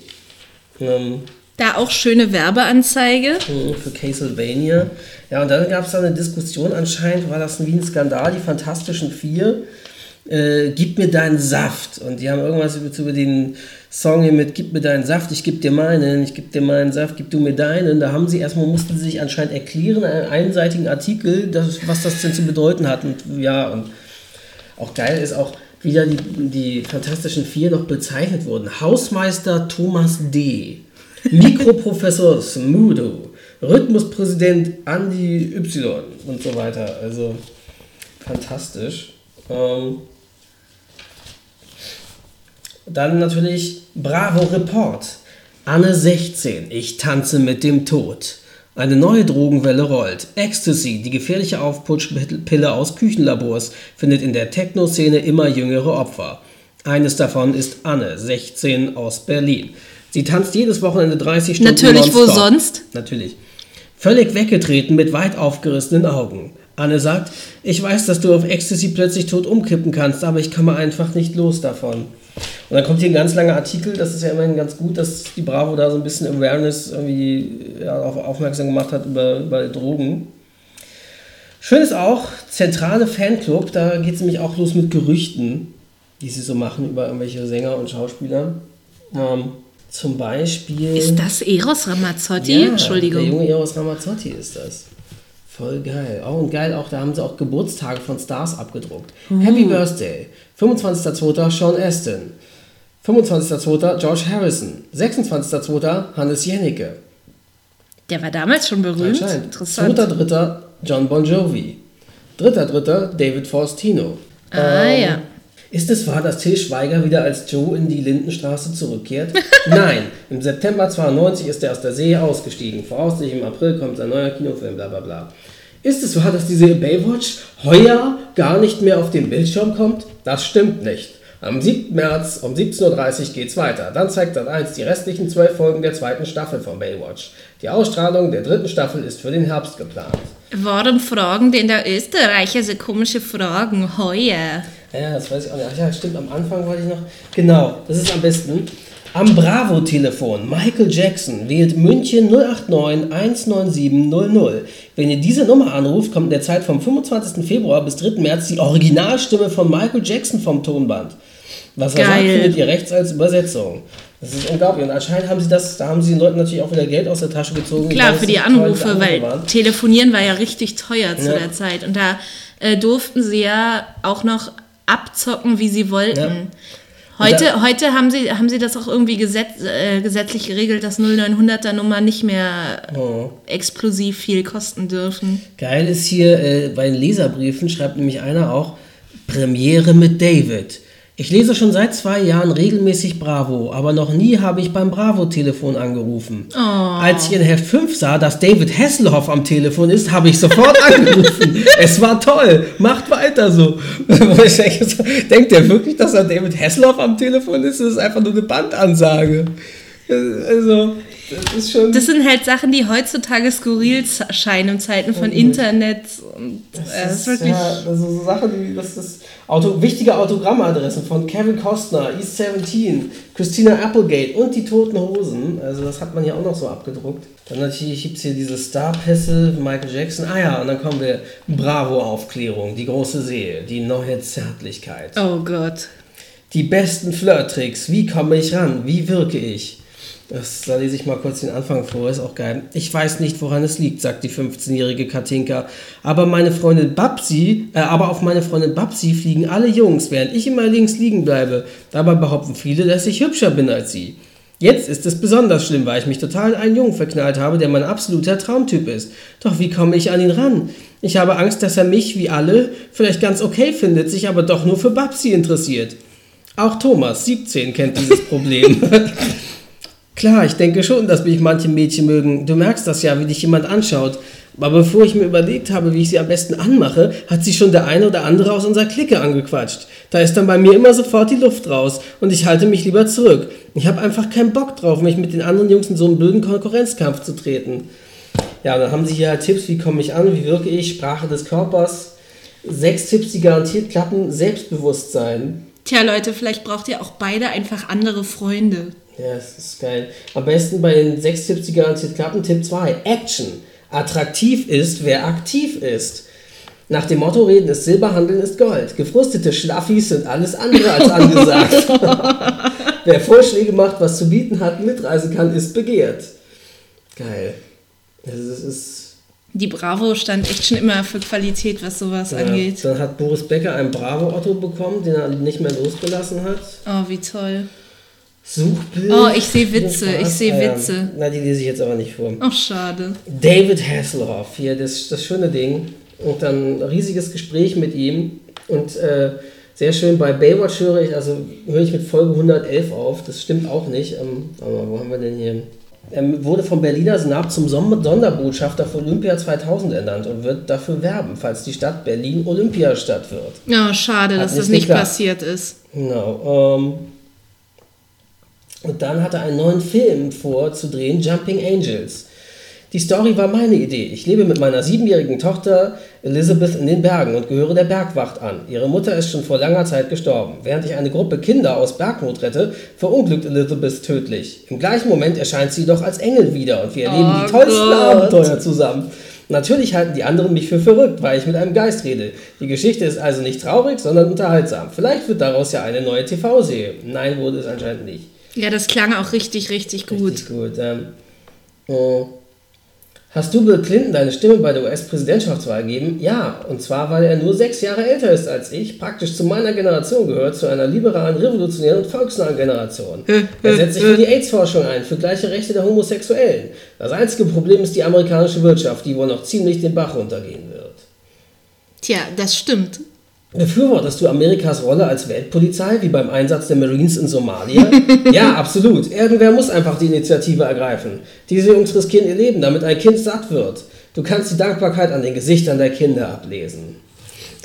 S1: Ähm,
S2: Da auch schöne Werbeanzeige.
S1: für Castlevania. Ja, und dann gab es da eine Diskussion, anscheinend war das wie ein Skandal, die Fantastischen Vier. Äh, gib mir deinen Saft. Und die haben irgendwas über, den Song hier mit Gib mir deinen Saft, ich geb dir meinen, ich geb dir meinen Saft, gib du mir deinen. Da haben sie erstmal, mussten sie sich anscheinend erklären, in einem einseitigen Artikel, das, was das denn zu bedeuten hat. Und ja, und auch geil ist auch, wie da die, die Fantastischen Vier noch bezeichnet wurden. Hausmeister Thomas D., Mikroprofessor Smudo, Rhythmuspräsident Andy Y und so weiter. Also fantastisch. Ähm, dann natürlich Bravo Report. Anne 16, ich tanze mit dem Tod. Eine neue Drogenwelle rollt. Ecstasy, die gefährliche Aufputschpille aus Küchenlabors, findet in der Techno-Szene immer jüngere Opfer. Eines davon ist Anne, 16, aus Berlin. Sie tanzt jedes Wochenende 30 Stunden
S2: Natürlich, wo sonst?
S1: Natürlich. Völlig weggetreten mit weit aufgerissenen Augen. Anne sagt, ich weiß, dass du auf Ecstasy plötzlich tot umkippen kannst, aber ich komme einfach nicht los davon. Und dann kommt hier ein ganz langer Artikel, das ist ja immerhin ganz gut, dass die Bravo da so ein bisschen Awareness irgendwie ja, auf, aufmerksam gemacht hat über, über Drogen. Schön ist auch, zentrale Fanclub, da geht es nämlich auch los mit Gerüchten, die sie so machen über irgendwelche Sänger und Schauspieler. Ähm, zum Beispiel.
S2: Ist das Eros Ramazzotti?
S1: Ja,
S2: Entschuldigung.
S1: Der junge Eros Ramazzotti ist das. Voll geil. Oh, und geil, auch da haben sie auch Geburtstage von Stars abgedruckt. Happy Birthday. 25.02. Sean Astin. 25.02. George Harrison. 26.02. Hannes Jennecke.
S2: Der war damals schon berühmt.
S1: Anscheinend.
S2: Interessant.
S1: 2.03. John Bon Jovi. 3.03. David Faustino.
S2: Ah, ja.
S1: Ist es wahr, dass Till Schweiger wieder als Joe in die Lindenstraße zurückkehrt? Nein, im September 92 ist er aus der See ausgestiegen. Voraussichtlich im April kommt sein neuer Kinofilm, bla bla bla. Ist es wahr, dass die Serie Baywatch heuer gar nicht mehr auf den Bildschirm kommt? Das stimmt nicht. Am 7. März um 17.30 Uhr geht's weiter. Dann zeigt Sat1 die restlichen zwölf Folgen der zweiten Staffel von Baywatch. Die Ausstrahlung der dritten Staffel ist für den Herbst geplant.
S2: Warum fragen denn der Österreicher so komische Fragen heuer?
S1: Ja, das weiß ich auch nicht. Ach ja, stimmt, am Anfang wollte ich noch. Genau, das ist am besten. Am Bravo-Telefon, Michael Jackson wählt München 089 197 00. Wenn ihr diese Nummer anruft, kommt in der Zeit vom 25. Februar bis 3. März die Originalstimme von Michael Jackson vom Tonband. Was er sagt, findet ihr rechts als Übersetzung. Das ist unglaublich. Und anscheinend haben sie das, da haben sie den Leuten natürlich auch wieder Geld aus der Tasche gezogen.
S2: Klar, für die
S1: toll
S2: Anrufe, weil
S1: waren.
S2: telefonieren war ja richtig teuer zu
S1: Ja.
S2: der Zeit. Und da äh, durften sie ja auch noch abzocken, wie sie wollten.
S1: Ja.
S2: Heute,
S1: Da-
S2: heute haben, sie, haben sie das auch irgendwie gesetz, äh, gesetzlich geregelt, dass 0900er Nummer nicht mehr
S1: Oh.
S2: explosiv viel kosten dürfen.
S1: Geil ist hier, äh, bei den Leserbriefen schreibt nämlich einer auch, Premiere mit David. Ich lese schon seit zwei Jahren regelmäßig Bravo, aber noch nie habe ich beim Bravo-Telefon angerufen. Als ich in Heft 5 sah, dass David Hasselhoff am Telefon ist, habe ich sofort angerufen. es war toll, macht weiter so. Denkt der wirklich, dass da David Hasselhoff am Telefon ist? Das ist einfach nur eine Bandansage. Also, das ist schon...
S2: Das sind halt Sachen, die heutzutage skurril scheinen in Zeiten von Internet. Und äh, das ist wirklich.
S1: ja, also so Sachen wie, das ist Auto, wichtige Autogrammadressen von Kevin Costner, East 17, Christina Applegate und die Toten Hosen. Also das hat man hier auch noch so abgedruckt. Dann natürlich gibt es hier diese Starpässe, Michael Jackson. Ah ja, und dann kommen wir Bravo-Aufklärung, die große Seele, die neue Zärtlichkeit.
S2: Oh Gott.
S1: Die besten Flirt-Tricks. Wie komme ich ran? Wie wirke ich? Das, da lese ich mal kurz den Anfang vor, ist auch geil. Ich weiß nicht, woran es liegt, sagt die 15-jährige Katinka. Aber meine Freundin Babsi, äh, aber auf meine Freundin Babsi fliegen alle Jungs, während ich immer links liegen bleibe. Dabei behaupten viele, dass ich hübscher bin als sie. Jetzt ist es besonders schlimm, weil ich mich total in einen Jungen verknallt habe, der mein absoluter Traumtyp ist. Doch wie komme ich an ihn ran? Ich habe Angst, dass er mich, wie alle, vielleicht ganz okay findet, sich aber doch nur für Babsi interessiert. Auch Thomas, 17, kennt dieses Problem. Klar, ich denke schon, dass mich manche Mädchen mögen. Du merkst das ja, wie dich jemand anschaut. Aber bevor ich mir überlegt habe, wie ich sie am besten anmache, hat sie schon der eine oder andere aus unserer Clique angequatscht. Da ist dann bei mir immer sofort die Luft raus und ich halte mich lieber zurück. Ich habe einfach keinen Bock drauf, mich mit den anderen Jungs in so einen blöden Konkurrenzkampf zu treten. Ja, dann haben sie hier halt Tipps, wie komme ich an, wie wirke ich, Sprache des Körpers. Sechs Tipps, die garantiert klappen, Selbstbewusstsein.
S2: Tja, Leute, vielleicht braucht ihr auch beide einfach andere Freunde.
S1: Ja, das ist geil. Am besten bei den sechs Tipps, die garantiert klappen. Tipp 2, Action. Attraktiv ist, wer aktiv ist. Nach dem Motto reden ist Silber, handeln ist Gold. Gefrustete Schlaffis sind alles andere als angesagt. wer Vorschläge macht, was zu bieten hat, mitreisen kann, ist begehrt. Geil. Das ist, ist
S2: die Bravo stand echt schon immer für Qualität, was sowas ja, angeht.
S1: Dann hat Boris Becker ein Bravo-Otto bekommen, den er nicht mehr losgelassen hat.
S2: Oh, wie toll.
S1: Suchbild.
S2: Oh, ich sehe Witze, ich sehe ah, Witze.
S1: Na, die lese ich jetzt aber nicht vor.
S2: Ach, schade.
S1: David Hasselhoff, hier, das, das schöne Ding. Und dann ein riesiges Gespräch mit ihm. Und äh, sehr schön, bei Baywatch höre ich, also höre ich mit Folge 111 auf. Das stimmt auch nicht. Ähm, aber wo haben wir denn hier? Er wurde vom Berliner Senat zum Sonderbotschafter für Olympia 2000 ernannt und wird dafür werben, falls die Stadt Berlin Olympiastadt wird.
S2: Ja, schade, Hat dass nicht das nicht geklappt. passiert ist.
S1: Genau. Ähm, und dann hat er einen neuen Film vor zu drehen, Jumping Angels. Die Story war meine Idee. Ich lebe mit meiner siebenjährigen Tochter Elizabeth in den Bergen und gehöre der Bergwacht an. Ihre Mutter ist schon vor langer Zeit gestorben. Während ich eine Gruppe Kinder aus Bergnot rette, verunglückt Elizabeth tödlich. Im gleichen Moment erscheint sie doch als Engel wieder und wir erleben oh die tollsten Gott. Abenteuer zusammen. Natürlich halten die anderen mich für verrückt, weil ich mit einem Geist rede. Die Geschichte ist also nicht traurig, sondern unterhaltsam. Vielleicht wird daraus ja eine neue TV-Serie. Nein, wurde es anscheinend nicht.
S2: Ja, das klang auch richtig, richtig gut.
S1: Richtig gut. Ähm, oh. Hast du Bill Clinton deine Stimme bei der US-Präsidentschaftswahl gegeben? Ja, und zwar, weil er nur sechs Jahre älter ist als ich, praktisch zu meiner Generation gehört, zu einer liberalen, revolutionären und volksnahen Generation. er setzt sich für die AIDS-Forschung ein, für gleiche Rechte der Homosexuellen. Das einzige Problem ist die amerikanische Wirtschaft, die wohl noch ziemlich den Bach runtergehen wird.
S2: Tja, das stimmt.
S1: Befürwortest du Amerikas Rolle als Weltpolizei, wie beim Einsatz der Marines in Somalia? ja, absolut. Irgendwer muss einfach die Initiative ergreifen. Diese Jungs riskieren ihr Leben, damit ein Kind satt wird. Du kannst die Dankbarkeit an den Gesichtern der Kinder ablesen.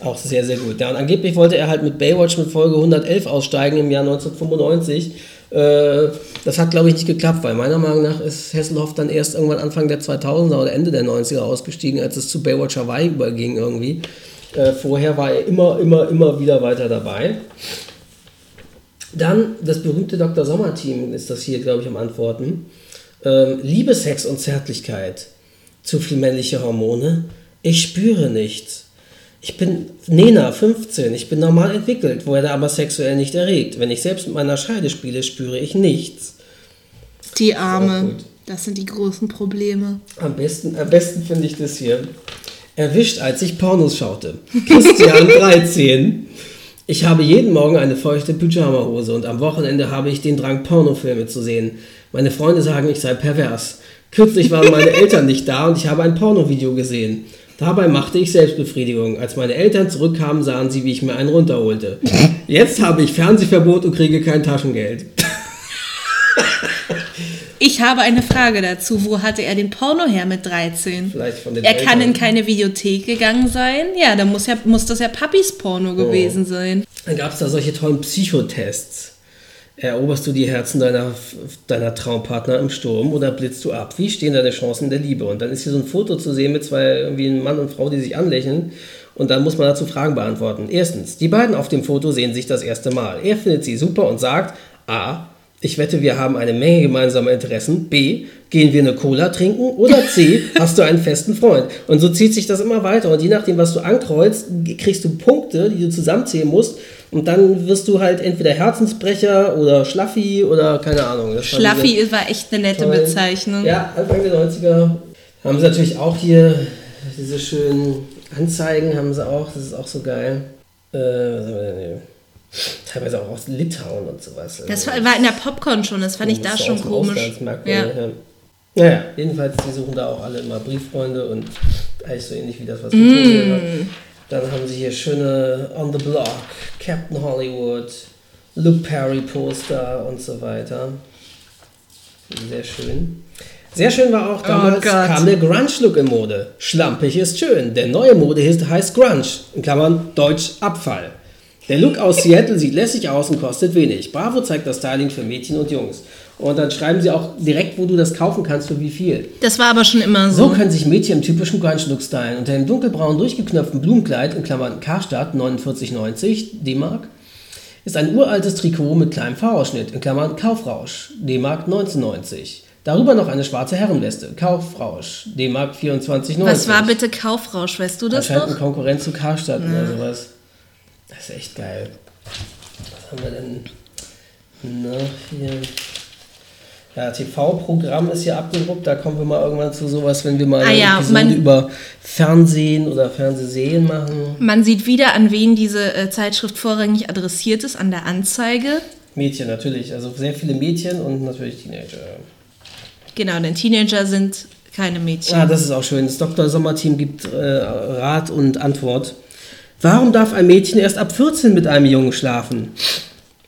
S1: Auch sehr, sehr gut. Ja, und angeblich wollte er halt mit Baywatch mit Folge 111 aussteigen im Jahr 1995. Äh, das hat, glaube ich, nicht geklappt, weil meiner Meinung nach ist Hesselhoff dann erst irgendwann Anfang der 2000er oder Ende der 90er ausgestiegen, als es zu Baywatch Hawaii überging irgendwie. Äh, vorher war er immer, immer, immer wieder weiter dabei. Dann das berühmte Dr. Sommer-Team ist das hier, glaube ich, am Antworten. Ähm, Liebe, Sex und Zärtlichkeit. Zu viel männliche Hormone. Ich spüre nichts. Ich bin Nena, 15. Ich bin normal entwickelt, werde aber sexuell nicht erregt. Wenn ich selbst mit meiner Scheide spiele, spüre ich nichts.
S2: Die Arme. Das sind die großen Probleme.
S1: Am besten, am besten finde ich das hier. Erwischt, als ich Pornos schaute. Christian 13. Ich habe jeden Morgen eine feuchte Pyjamahose und am Wochenende habe ich den Drang, Pornofilme zu sehen. Meine Freunde sagen, ich sei pervers. Kürzlich waren meine Eltern nicht da und ich habe ein Pornovideo gesehen. Dabei machte ich Selbstbefriedigung. Als meine Eltern zurückkamen, sahen sie, wie ich mir einen runterholte. Jetzt habe ich Fernsehverbot und kriege kein Taschengeld.
S2: Ich habe eine Frage dazu. Wo hatte er den Porno her mit 13?
S1: Vielleicht von den
S2: Er Eltern. kann in keine Videothek gegangen sein. Ja, dann muss, ja, muss das ja Papis Porno oh. gewesen sein.
S1: Dann gab es da solche tollen Psychotests. Eroberst du die Herzen deiner, deiner Traumpartner im Sturm oder blitzt du ab? Wie stehen deine Chancen der Liebe? Und dann ist hier so ein Foto zu sehen mit zwei, irgendwie ein Mann und Frau, die sich anlächeln. Und dann muss man dazu Fragen beantworten. Erstens, die beiden auf dem Foto sehen sich das erste Mal. Er findet sie super und sagt, A, Ich wette, wir haben eine Menge gemeinsamer Interessen. B. Gehen wir eine Cola trinken? Oder C. Hast du einen festen Freund? Und so zieht sich das immer weiter. Und je nachdem, was du ankreuzt, kriegst du Punkte, die du zusammenzählen musst. Und dann wirst du halt entweder Herzensbrecher oder Schlaffi oder keine Ahnung. Das war
S2: Schlaffi
S1: diese
S2: war echt eine nette
S1: tollen-
S2: Bezeichnung.
S1: Ja, Anfang der 90er haben sie natürlich auch hier diese schönen Anzeigen, haben sie auch. Das ist auch so geil. Äh, was haben wir denn hier? Teilweise auch aus Litauen und sowas.
S2: Das war, war in der Popcorn schon, das fand ich da schon komisch. Ja.
S1: ja. Naja, jedenfalls, die suchen da auch alle immer Brieffreunde und eigentlich so ähnlich wie das, was wir
S2: Mm.
S1: tun haben. Dann haben sie hier schöne On the Block, Captain Hollywood, Luke Perry Poster und so weiter. Sehr schön. Sehr schön war auch damals
S2: Oh
S1: kam der Grunge-Look in Mode. Schlampig ist schön. Der neue Mode heißt Grunge. In Klammern Deutsch Abfall. Der Look aus Seattle sieht lässig aus und kostet wenig. Bravo zeigt das Styling für Mädchen und Jungs. Und dann schreiben sie auch direkt, wo du das kaufen kannst, für wie viel.
S2: Das war aber schon immer
S1: So
S2: so.
S1: können sich Mädchen im typischen Grunge-Look stylen. Unter dem dunkelbraunen durchgeknöpften Blumenkleid, in Klammern Karstadt 49,90 D-Mark, ist ein uraltes Trikot mit kleinem Fahrausschnitt, in Klammern Kaufrausch, D-Mark 19,90. Darüber noch eine schwarze Herrenweste, Kaufrausch, D-Mark 24,90.
S2: Was war bitte Kaufrausch, weißt du das
S1: Anscheinend eine
S2: noch?
S1: Konkurrenz zu Karstadt oder sowas. Das ist echt geil. Was haben wir denn? Na, hier. Ja, TV-Programm ist hier abgedruckt. Da kommen wir mal irgendwann zu sowas, wenn wir mal
S2: Ah
S1: eine
S2: ja,
S1: Episode
S2: man-
S1: über Fernsehen oder Fernsehsehen machen.
S2: Man sieht wieder, an wen diese äh, Zeitschrift vorrangig adressiert ist, an der Anzeige.
S1: Mädchen natürlich. Also sehr viele Mädchen und natürlich Teenager.
S2: Genau, denn Teenager sind keine Mädchen.
S1: Ah, das ist auch schön. Das Dr. Sommerteam gibt äh, Rat und Antwort. Warum darf ein Mädchen erst ab 14 mit einem Jungen schlafen?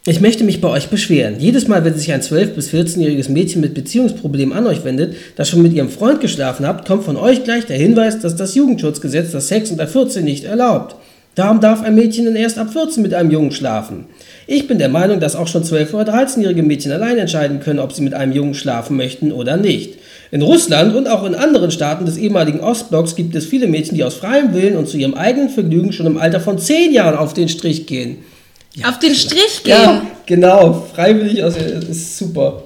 S1: Ich möchte mich bei euch beschweren. Jedes Mal, wenn sich ein 12- bis 14-jähriges Mädchen mit Beziehungsproblemen an euch wendet, das schon mit ihrem Freund geschlafen habt, kommt von euch gleich der Hinweis, dass das Jugendschutzgesetz das Sex unter 14 nicht erlaubt. Darum darf ein Mädchen denn erst ab 14 mit einem Jungen schlafen. Ich bin der Meinung, dass auch schon 12- oder 13-jährige Mädchen allein entscheiden können, ob sie mit einem Jungen schlafen möchten oder nicht. In Russland und auch in anderen Staaten des ehemaligen Ostblocks gibt es viele Mädchen, die aus freiem Willen und zu ihrem eigenen Vergnügen schon im Alter von 10 Jahren auf den Strich gehen.
S2: Auf den Strich gehen.
S1: Ja, genau, freiwillig, also das ist super.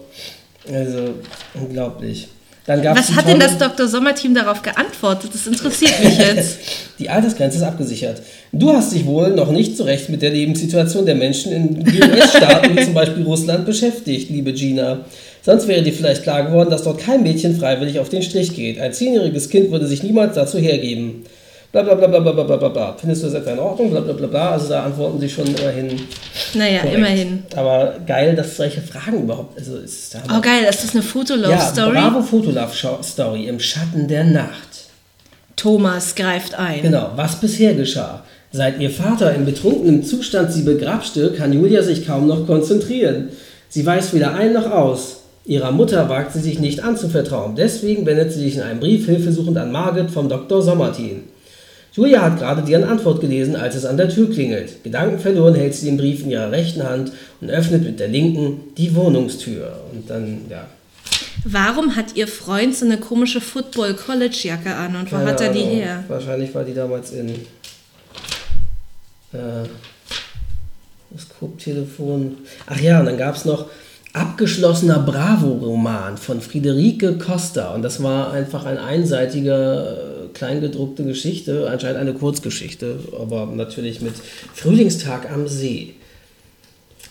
S1: Also, unglaublich.
S2: Was hat denn das Dr. Sommerteam darauf geantwortet? Das interessiert mich jetzt.
S1: Die Altersgrenze ist abgesichert. Du hast dich wohl noch nicht so recht mit der Lebenssituation der Menschen in US-Staaten wie zum Beispiel Russland beschäftigt, liebe Gina. Sonst wäre dir vielleicht klar geworden, dass dort kein Mädchen freiwillig auf den Strich geht. Ein zehnjähriges Kind würde sich niemals dazu hergeben. Bla bla bla bla bla bla bla bla. Findest du das etwa in Ordnung? Bla bla bla bla. Also da antworten sie schon immerhin.
S2: Naja,
S1: korrekt.
S2: immerhin.
S1: Aber geil, dass solche Fragen überhaupt. Also ist da
S2: Oh geil, ist das eine Fotolove-Story?
S1: Ja, Bravo Fotolove Story im Schatten der Nacht.
S2: Thomas greift ein.
S1: Genau, was bisher geschah. Seit ihr Vater in betrunkenem Zustand sie begrapschte, kann Julia sich kaum noch konzentrieren. Sie weiß weder ein noch aus. Ihrer Mutter wagt sie sich nicht anzuvertrauen. Deswegen wendet sie sich in einem Brief hilfesuchend an Margit vom Dr. Sommertin. Julia hat gerade deren Antwort gelesen, als es an der Tür klingelt. Gedankenverloren hält sie den Brief in ihrer rechten Hand und öffnet mit der linken die Wohnungstür. Und dann, ja,
S2: Warum hat ihr Freund so eine komische Football-College-Jacke an und wo
S1: Keine
S2: hat er die
S1: Ahnung.
S2: her?
S1: Wahrscheinlich war die damals in. Äh, das Coop-Telefon. Ach ja, und dann gab es noch Abgeschlossener Bravo-Roman von Friederike Costa. Und das war einfach ein einseitiger, äh, kleingedruckte Geschichte, anscheinend eine Kurzgeschichte, aber natürlich mit Frühlingstag am See.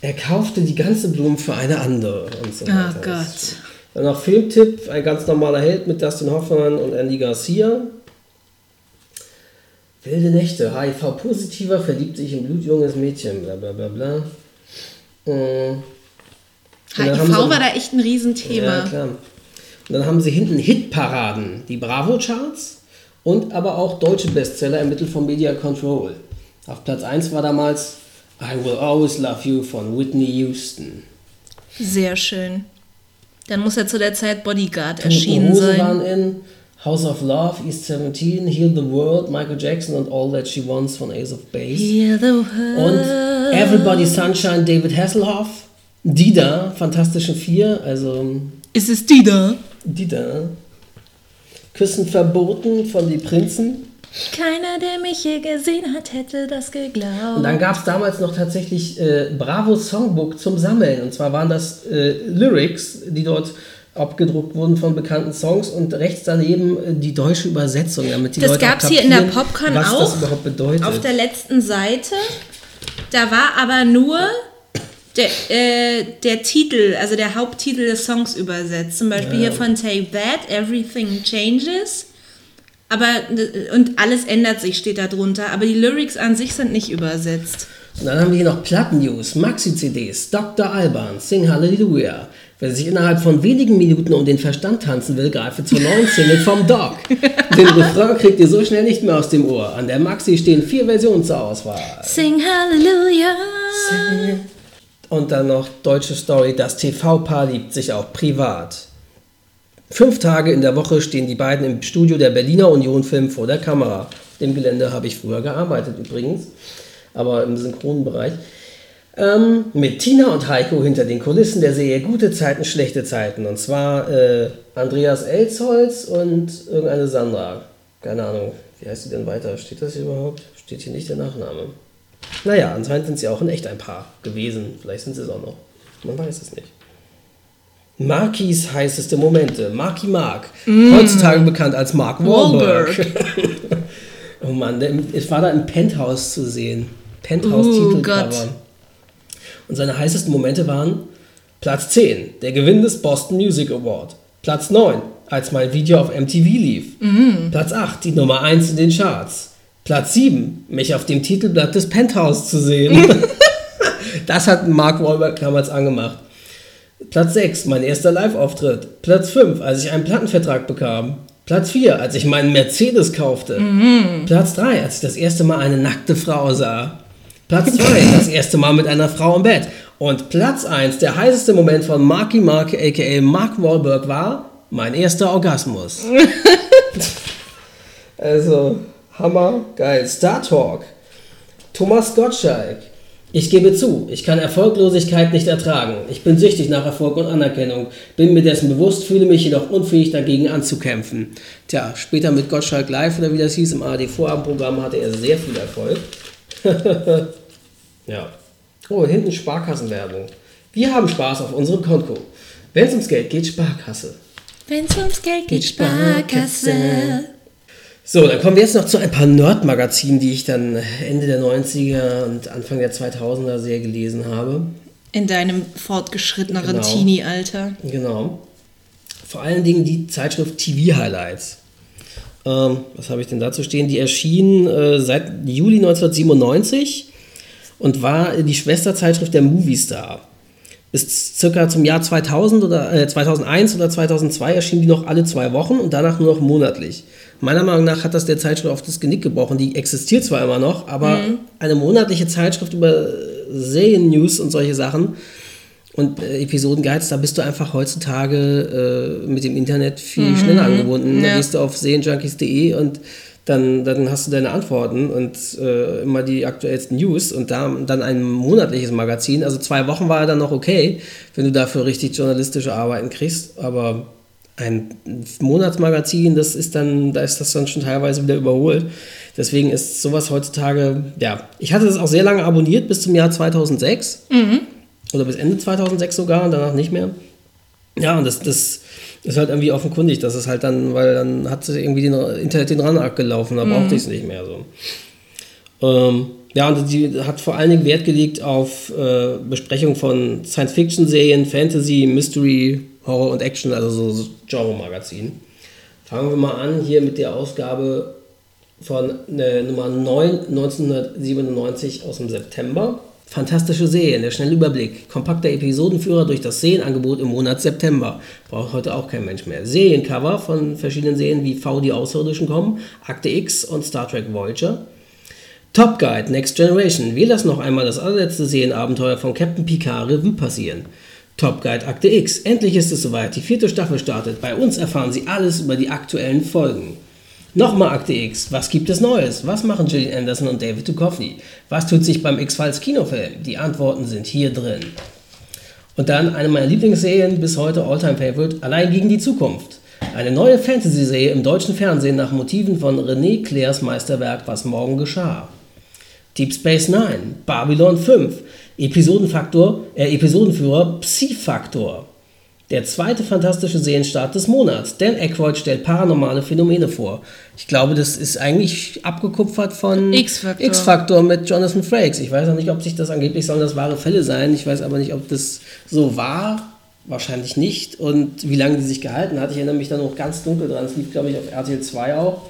S1: Er kaufte die ganze Blume für eine andere und so
S2: Oh
S1: weiter.
S2: Gott.
S1: Dann noch Filmtipp, ein ganz normaler Held mit Dustin Hoffmann und Andy Garcia. Wilde Nächte, HIV-Positiver verliebt sich in blutjunges Mädchen, bla bla bla bla. Mm. Und
S2: HIV war da echt ein Riesenthema.
S1: Ja, klar. Und dann haben sie hinten Hitparaden, die Bravo-Charts und aber auch deutsche Bestseller im Mittel von Media Control. Auf Platz 1 war damals I Will Always Love You von Whitney Houston.
S2: Sehr schön. Dann muss er zu der Zeit Bodyguard erschienen
S1: Hosen
S2: sein.
S1: waren in House of Love, East 17, Heal the World, Michael Jackson und All That She Wants von Ace of Base.
S2: Hear the
S1: Und
S2: world.
S1: Everybody Sunshine, David Hasselhoff. Dida, Fantastischen Vier, also
S2: Ist es die da?
S1: Dida. Küssen verboten von Die Prinzen.
S2: Keiner, der mich je gesehen hat, hätte das geglaubt.
S1: Und dann gab es damals noch tatsächlich äh, Bravo Songbook zum Sammeln. Und zwar waren das äh, Lyrics, die dort abgedruckt wurden von bekannten Songs und rechts daneben äh, die deutsche Übersetzung, damit die
S2: das
S1: Leute
S2: gab es hier in der Popcorn
S1: was
S2: auch.
S1: das überhaupt bedeutet.
S2: Auf der letzten Seite, da war aber nur der, äh, der Titel, also der Haupttitel des Songs übersetzt. Zum Beispiel hier von Take That, Everything Changes. Aber, und alles ändert sich, steht da drunter. Aber die Lyrics an sich sind nicht übersetzt.
S1: Und dann haben wir hier noch Plattennews, Maxi-CDs, Dr. Alban, Sing Hallelujah. Wer sich innerhalb von wenigen Minuten um den Verstand tanzen will, greife zur neuen Single vom Dog. Den Refrain kriegt ihr so schnell nicht mehr aus dem Ohr. An der Maxi stehen vier Versionen zur Auswahl.
S2: Sing Hallelujah.
S1: Und dann noch deutsche Story, das TV-Paar liebt sich auch privat. Fünf Tage in der Woche stehen die beiden im Studio der Berliner Union Film vor der Kamera. Dem Gelände habe ich früher gearbeitet übrigens, aber im Synchronbereich. Ähm, mit Tina und Heiko hinter den Kulissen der Serie Gute Zeiten, Schlechte Zeiten. Und zwar äh, Andreas Elsholz und irgendeine Sandra. Keine Ahnung, wie heißt sie denn weiter? Steht das hier überhaupt? Steht hier nicht der Nachname. Naja, anscheinend sind sie auch in echt ein Paar gewesen. Vielleicht sind sie es auch noch. Man weiß es nicht. Markis heißeste Momente. Marky Mark. Heutzutage bekannt als Mark Wahlberg. oh Mann, der, es war da im Penthouse zu sehen. Penthouse-Titelcover.
S2: Gott.
S1: Und seine heißesten Momente waren Platz 10, der Gewinn des Boston Music Award. Platz 9, als mein Video auf MTV lief. Platz 8, die Nummer 1 in den Charts. Platz 7, mich auf dem Titelblatt des Penthouse zu sehen. das hat Mark Wahlberg damals angemacht. Platz 6, mein erster Live-Auftritt. Platz 5, als ich einen Plattenvertrag bekam. Platz 4, als ich meinen Mercedes kaufte. Platz 3, als ich das erste Mal eine nackte Frau sah. Platz 2, das erste Mal mit einer Frau im Bett. Und Platz 1, der heißeste Moment von Marky Mark, aka Mark Wahlberg, war mein erster Orgasmus. also, Hammer, geil. Star Talk. Thomas Gottschalk. Ich gebe zu, ich kann Erfolglosigkeit nicht ertragen. Ich bin süchtig nach Erfolg und Anerkennung, bin mir dessen bewusst, fühle mich jedoch unfähig dagegen anzukämpfen. Tja, später mit Gottschalk Live oder wie das hieß im ARD-Vorabendprogramm hatte er sehr viel Erfolg. ja. Oh, hinten Sparkassenwerbung. Wir haben Spaß auf unserem Konto. Wenn es ums Geld geht, Sparkasse.
S2: Wenn's ums Geld geht, Sparkasse.
S1: So, dann kommen wir jetzt noch zu ein paar Nerd-Magazinen, die ich dann Ende der 90er und Anfang der 2000er sehr gelesen habe.
S2: In deinem fortgeschritteneren
S1: Genau.
S2: Teenie-Alter.
S1: Genau. Vor allen Dingen die Zeitschrift TV Highlights. Ähm, was habe ich denn dazu stehen? Die erschien äh, seit Juli 1997 und war die Schwesterzeitschrift der Movie Star. Bis circa zum Jahr 2000 oder äh, 2001 oder 2002 erschien die noch alle zwei Wochen und danach nur noch monatlich. Meiner Meinung nach hat das der Zeitschrift auf das Genick gebrochen. Die existiert zwar immer noch, aber eine monatliche Zeitschrift über Serien-News und solche Sachen und äh, Episoden-Guides, da bist du einfach heutzutage äh, mit dem Internet viel schneller angebunden. Da
S2: Ja.
S1: gehst du auf serienjunkies.de und dann, dann hast du deine Antworten und äh, immer die aktuellsten News und da, dann ein monatliches Magazin. Also zwei Wochen war dann noch okay, wenn du dafür richtig journalistische Arbeiten kriegst, aber ein Monatsmagazin, das ist dann, da ist das dann schon teilweise wieder überholt. Deswegen ist sowas heutzutage, ja, ich hatte das auch sehr lange abonniert bis zum Jahr 2006 oder bis Ende 2006 sogar und danach nicht mehr. Ja, und das, das ist halt irgendwie offenkundig, dass es halt dann, weil dann hat sie irgendwie den Internet den Rand abgelaufen, da brauchte ich es nicht mehr so. Ähm, ja, und die hat vor allen Dingen Wert gelegt auf äh, Besprechung von Science-Fiction-Serien, Fantasy, Mystery, Horror und Action, also so, Genre-Magazin. Fangen wir mal an hier mit der Ausgabe von äh, Nummer 9, 1997 aus dem September. Fantastische Serien, der schnelle Überblick. Kompakter Episodenführer durch das Serienangebot im Monat September. Braucht heute auch kein Mensch mehr. Seriencover von verschiedenen Serien wie V, die Außerirdischen kommen, Akte X und Star Trek Voyager. Top Guide Next Generation. Wir lassen noch einmal das allerletzte Serienabenteuer von Captain Picard Revue passieren. Top Guide Akte X. Endlich ist es soweit. Die vierte Staffel startet. Bei uns erfahren Sie alles über die aktuellen Folgen. Nochmal Akte X. Was gibt es Neues? Was machen Gillian Anderson und David Duchovny? Was tut sich beim X-Files Kinofilm? Die Antworten sind hier drin. Und dann eine meiner Lieblingsserien bis heute Alltime Favorite, Allein gegen die Zukunft. Eine neue Fantasy-Serie im deutschen Fernsehen nach Motiven von René Clairs Meisterwerk Was morgen geschah. Deep Space Nine, Babylon 5, Episodenfaktor, äh, Episodenführer Psi-Faktor. Der zweite fantastische Serienstart des Monats. Dan Aykroyd stellt paranormale Phänomene vor. Ich glaube, das ist eigentlich abgekupfert von
S2: X-Factor.
S1: X-Factor mit Jonathan Frakes. Ich weiß auch nicht, ob sich das angeblich sollen das wahre Fälle sein. Ich weiß aber nicht, ob das so war. Wahrscheinlich nicht. Und wie lange die sich gehalten hat. Ich erinnere mich da noch ganz dunkel dran. Es lief, glaube ich, auf RTL 2 auch.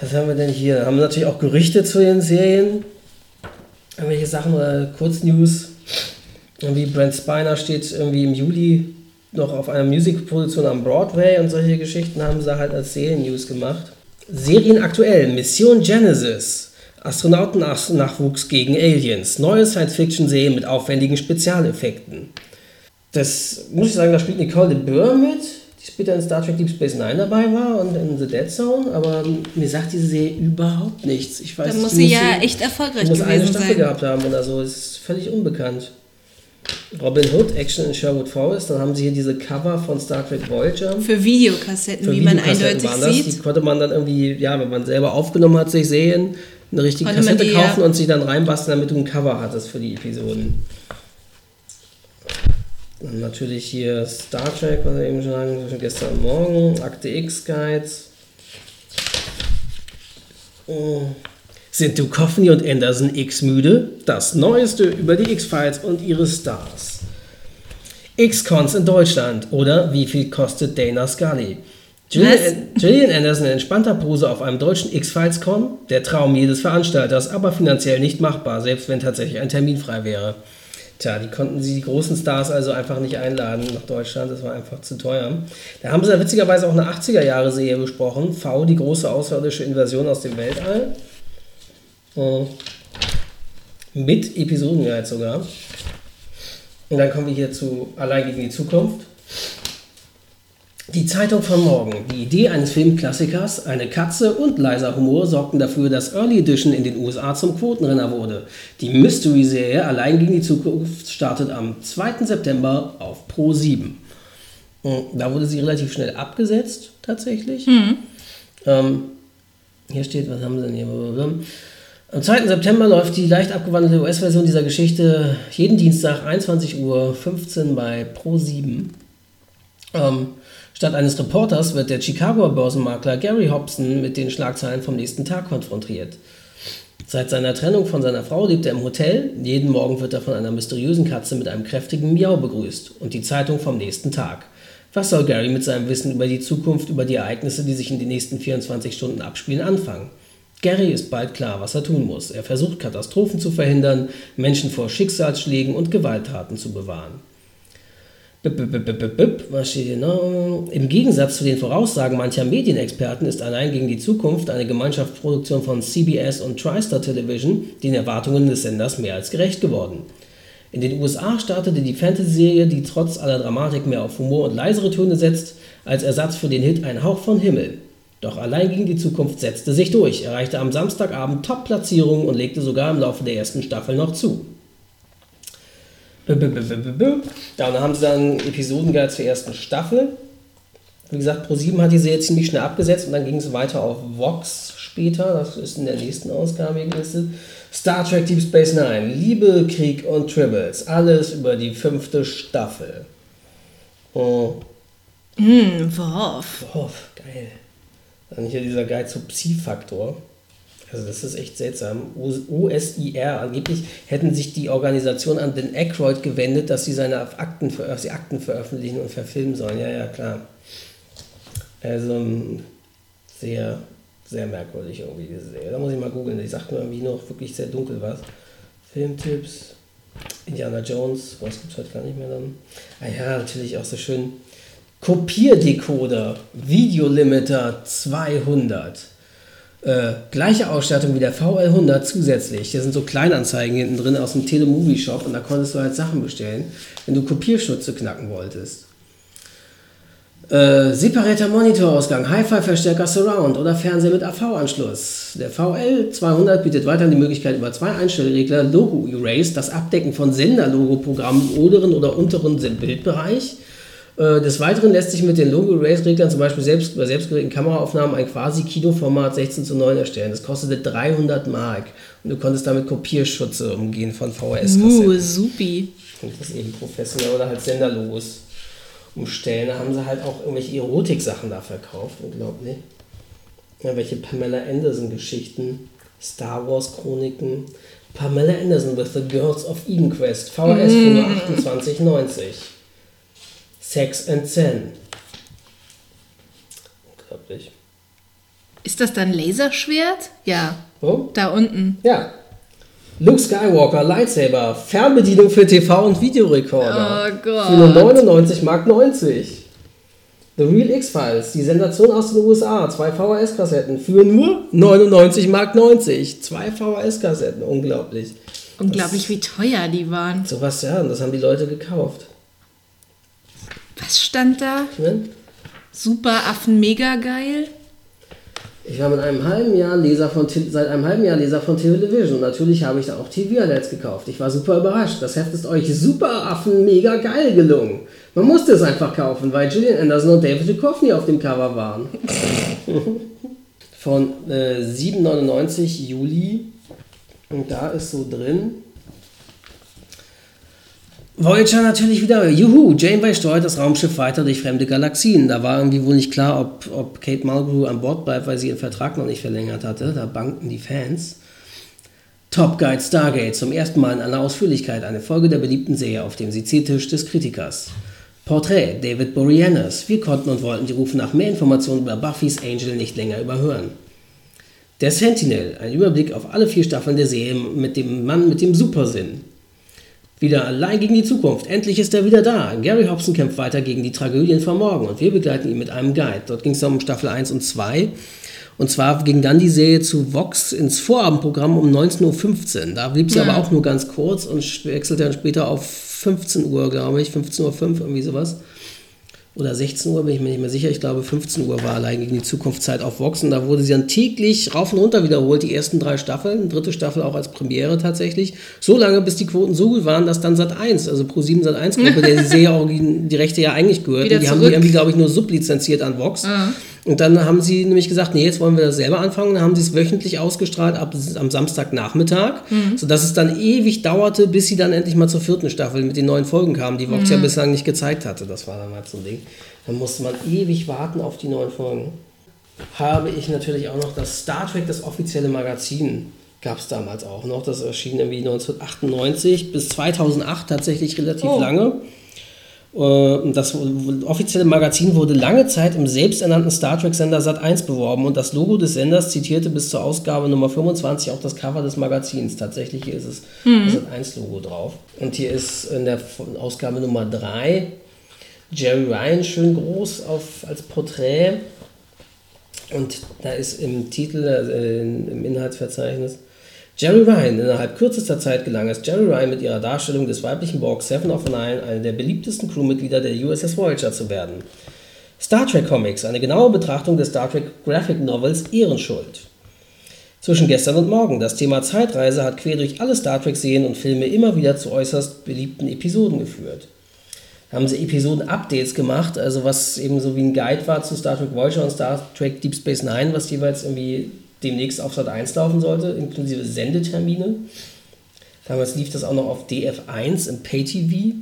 S1: Was haben wir denn hier? Haben wir natürlich auch Gerüchte zu den Serien. Irgendwelche Sachen oder Kurznews. Irgendwie Brent Spiner steht irgendwie im Juli noch auf einer Musikproduktion am Broadway und solche Geschichten haben sie halt als Serien-News gemacht. Serien aktuell: Mission Genesis. Astronautennachwuchs gegen Aliens. Neue Science-Fiction-Serie mit aufwendigen Spezialeffekten. Das muss ich sagen, da spielt Nicole de Boer mit, die später in Star Trek Deep Space Nine dabei war und in The Dead Zone, aber mir sagt diese Serie überhaupt nichts. Ich weiß,
S2: Dann muss sie ja echt erfolgreich
S1: muss eine
S2: gewesen
S1: Staffel
S2: sein.
S1: gehabt haben oder so. Es ist völlig unbekannt. Robin Hood, Action in Sherwood Forest. Dann haben sie hier diese Cover von Star Trek Voyager.
S2: Für Videokassetten,
S1: Für
S2: wie man
S1: Videokassetten
S2: eindeutig
S1: waren das.
S2: sieht.
S1: Die konnte man dann irgendwie, ja, wenn man selber aufgenommen hat, sich sehen, eine richtige
S2: man
S1: Kassette kaufen
S2: ja.
S1: und sie dann reinbasteln, damit du ein Cover hattest für die Episoden. Dann natürlich hier Star Trek, was wir eben schon schon gestern Morgen, Akte X Guides. Oh. Sind Duchovny und Anderson X müde? Das Neueste über die X-Files und ihre Stars. X-Cons in Deutschland oder wie viel kostet Dana Scully? Gillian Anderson in entspannter Pose auf einem deutschen X-Files-Con? Der Traum jedes Veranstalters, aber finanziell nicht machbar, selbst wenn tatsächlich ein Termin frei wäre. Tja, die konnten sie die großen Stars also einfach nicht einladen nach Deutschland, das war einfach zu teuer. Da haben sie ja witzigerweise auch eine 80er-Jahre-Serie besprochen, V, die große außerirdische Invasion aus dem Weltall. Mit Episodenguide sogar. Und dann kommen wir hier zu Allein gegen die Zukunft. Die Zeitung von morgen. Die Idee eines Filmklassikers, eine Katze und leiser Humor sorgten dafür, dass Early Edition in den USA zum Quotenrenner wurde. Die Mystery-Serie Allein gegen die Zukunft startet am 2. September auf Pro 7. Da wurde sie relativ schnell abgesetzt, tatsächlich. Ähm, hier steht, was haben sie denn hier? Am 2. September läuft die leicht abgewandelte US-Version dieser Geschichte jeden Dienstag 21.15 Uhr bei Pro 7. Ähm, statt eines Reporters wird der Chicagoer Börsenmakler Gary Hobson mit den Schlagzeilen vom nächsten Tag konfrontiert. Seit seiner Trennung von seiner Frau lebt er im Hotel. Jeden Morgen wird er von einer mysteriösen Katze mit einem kräftigen Miau begrüßt und die Zeitung vom nächsten Tag. Was soll Gary mit seinem Wissen über die Zukunft, über die Ereignisse, die sich in den nächsten 24 Stunden abspielen, anfangen? Gary ist bald klar, was er tun muss. Er versucht, Katastrophen zu verhindern, Menschen vor Schicksalsschlägen und Gewalttaten zu bewahren. Was steht hier noch? Im Gegensatz zu den Voraussagen mancher Medienexperten ist Allein gegen die Zukunft eine Gemeinschaftsproduktion von CBS und TriStar Television den Erwartungen des Senders mehr als gerecht geworden. In den USA startete die Fantasy-Serie, die trotz aller Dramatik mehr auf Humor und leisere Töne setzt, als Ersatz für den Hit Ein Hauch von Himmel. Doch Allein gegen die Zukunft setzte sich durch, erreichte am Samstagabend Top-Platzierungen und legte sogar im Laufe der ersten Staffel noch zu. Ja, und dann haben sie dann Episodenguide zur ersten Staffel. Wie gesagt, Pro7 hat die Serie ziemlich schnell abgesetzt und dann ging es weiter auf Vox später. Das ist in der nächsten Ausgabe gelistet. Star Trek Deep Space Nine. Liebe, Krieg und Tribbles. Alles über die fünfte Staffel. Oh,
S2: Hm, Worf.
S1: oh geil. Dann hier dieser Guide zu Psi-Faktor. Also das ist echt seltsam. OSIR, angeblich hätten sich die Organisation an den Aykroyd gewendet, dass sie seine Akten, sie Akten veröffentlichen und verfilmen sollen. Ja, ja, klar. Also ähm, sehr, sehr merkwürdig irgendwie diese Serie. Da muss ich mal googeln. Die sagt mir irgendwie noch wirklich sehr dunkel was. Filmtipps, Indiana Jones, was gibt es heute gar nicht mehr dann. Ah ja, natürlich auch so schön. Kopierdecoder, Videolimiter 200. Äh, gleiche Ausstattung wie der VL100 zusätzlich. Hier sind so Kleinanzeigen hinten drin aus dem Telemovie Shop und da konntest du halt Sachen bestellen, wenn du Kopierschutze knacken wolltest. Äh, separierter Monitorausgang, Hi-Fi-Verstärker Surround oder Fernseher mit AV-Anschluss. Der VL200 bietet weiterhin die Möglichkeit, über zwei Einstellregler Logo Erase, das Abdecken von Senderlogo-Programmen im oberen oder unteren Bildbereich des Weiteren lässt sich mit den Logo-Erase-Reglern zum Beispiel selbst bei selbstgewählten Kameraaufnahmen ein quasi Kinoformat 16 zu 9 erstellen. Das kostete 300 Mark und du konntest damit Kopierschutze umgehen von VHS-Kassetten.
S2: Uh, supi.
S1: Und das eben professionell oder halt Senderlogos umstellen. Da haben sie halt auch irgendwelche Erotik-Sachen da verkauft, unglaublich. Ja, welche Pamela Anderson-Geschichten, Star Wars-Chroniken. Pamela Anderson with the Girls of Eden Quest, VHS für nur 28,90. Sex and Zen. Unglaublich.
S2: Ist das dann Laserschwert? Ja.
S1: Wo?
S2: Da unten.
S1: Ja. Luke Skywalker, Lightsaber, Fernbedienung für TV- und Videorekorder.
S2: Oh Gott.
S1: Für nur 99 Mark 90. The Real X-Files, die Sensation aus den USA, zwei VHS-Kassetten für nur 99 Mark 90. Zwei VHS-Kassetten, unglaublich.
S2: Unglaublich, wie teuer die waren.
S1: Sowas, ja, und das haben die Leute gekauft.
S2: Was stand da?
S1: Ne?
S2: Super Affen, mega geil.
S1: Ich war mit einem halben Jahr Leser von seit einem halben Jahr Leser von Television. Und natürlich habe ich da auch TV-Alerts gekauft. Ich war super überrascht. Das Heft ist euch super Affen mega geil gelungen. Man musste es einfach kaufen, weil Gillian Anderson und David Duchovny auf dem Cover waren. von äh, 7,99 Juli. Und da ist so drin. Voyager natürlich wieder. Juhu, Janeway steuert das Raumschiff weiter durch fremde Galaxien. Da war irgendwie wohl nicht klar, ob, ob Kate Mulgrew an Bord bleibt, weil sie ihren Vertrag noch nicht verlängert hatte. Da bankten die Fans. Top Guide Stargate, zum ersten Mal in aller Ausführlichkeit eine Folge der beliebten Serie auf dem Seziertisch des Kritikers. Porträt David Boreanaz. Wir konnten und wollten die Rufe nach mehr Informationen über Buffys Angel nicht länger überhören. Der Sentinel, ein Überblick auf alle vier Staffeln der Serie mit dem Mann mit dem Supersinn. Wieder allein gegen die Zukunft. Endlich ist er wieder da. Gary Hobson kämpft weiter gegen die Tragödien von morgen und wir begleiten ihn mit einem Guide. Dort ging es um Staffel 1 und 2. Und zwar ging dann die Serie zu Vox ins Vorabendprogramm um 19.15 Uhr. Da blieb sie
S2: Ja.
S1: aber auch nur ganz kurz und wechselte dann später auf 15 Uhr, glaube ich. 15.05 Uhr, irgendwie sowas. Oder 16 Uhr, bin ich mir nicht mehr sicher. Ich glaube, 15 Uhr war allein gegen die Zukunftszeit auf Vox. Und da wurde sie dann täglich rauf und runter wiederholt, die ersten drei Staffeln. Dritte Staffel auch als Premiere tatsächlich. So lange, bis die Quoten so gut waren, dass dann Sat 1, also Pro 7 Sat 1 Gruppe, der die Serie auch die Rechte ja eigentlich gehört. Die haben die
S2: zurück.
S1: irgendwie, glaube ich, nur sublizenziert an Vox. Und dann haben sie nämlich gesagt, nee, jetzt wollen wir das selber anfangen. Dann haben sie es wöchentlich ausgestrahlt ab, am Samstagnachmittag, sodass es dann ewig dauerte, bis sie dann endlich mal zur vierten Staffel mit den neuen Folgen kamen, die Vox ja bislang nicht gezeigt hatte. Das war dann halt so ein Ding. Dann musste man ewig warten auf die neuen Folgen. Habe ich natürlich auch noch das Star Trek, das offizielle Magazin, gab es damals auch noch. Das erschien irgendwie 1998 bis 2008 tatsächlich relativ
S2: Oh.
S1: lange. Äh, Das offizielle Magazin wurde lange Zeit im selbsternannten Star Trek-Sender Sat1 beworben und das Logo des Senders zitierte bis zur Ausgabe Nummer 25 auch das Cover des Magazins. Tatsächlich hier ist es das Sat1-Logo drauf. Und hier ist in der Ausgabe Nummer 3 Jerry Ryan schön groß auf, als Porträt. Und da ist im Titel, äh, im Inhaltsverzeichnis, Jerry Ryan. Innerhalb kürzester Zeit gelang es Jerry Ryan mit ihrer Darstellung des weiblichen Borg Seven of Nine, einer der beliebtesten Crewmitglieder der USS Voyager zu werden. Star Trek Comics, eine genaue Betrachtung des Star Trek Graphic Novels Ehrenschuld. Zwischen gestern und morgen. Das Thema Zeitreise hat quer durch alle Star Trek-Serien und Filme immer wieder zu äußerst beliebten Episoden geführt. Haben sie Episoden-Updates gemacht, also was eben so wie ein Guide war zu Star Trek Voyager und Star Trek Deep Space Nine, was jeweils irgendwie demnächst auf Sat 1 laufen sollte, inklusive Sendetermine. Damals lief das auch noch auf DF1 im Pay-TV,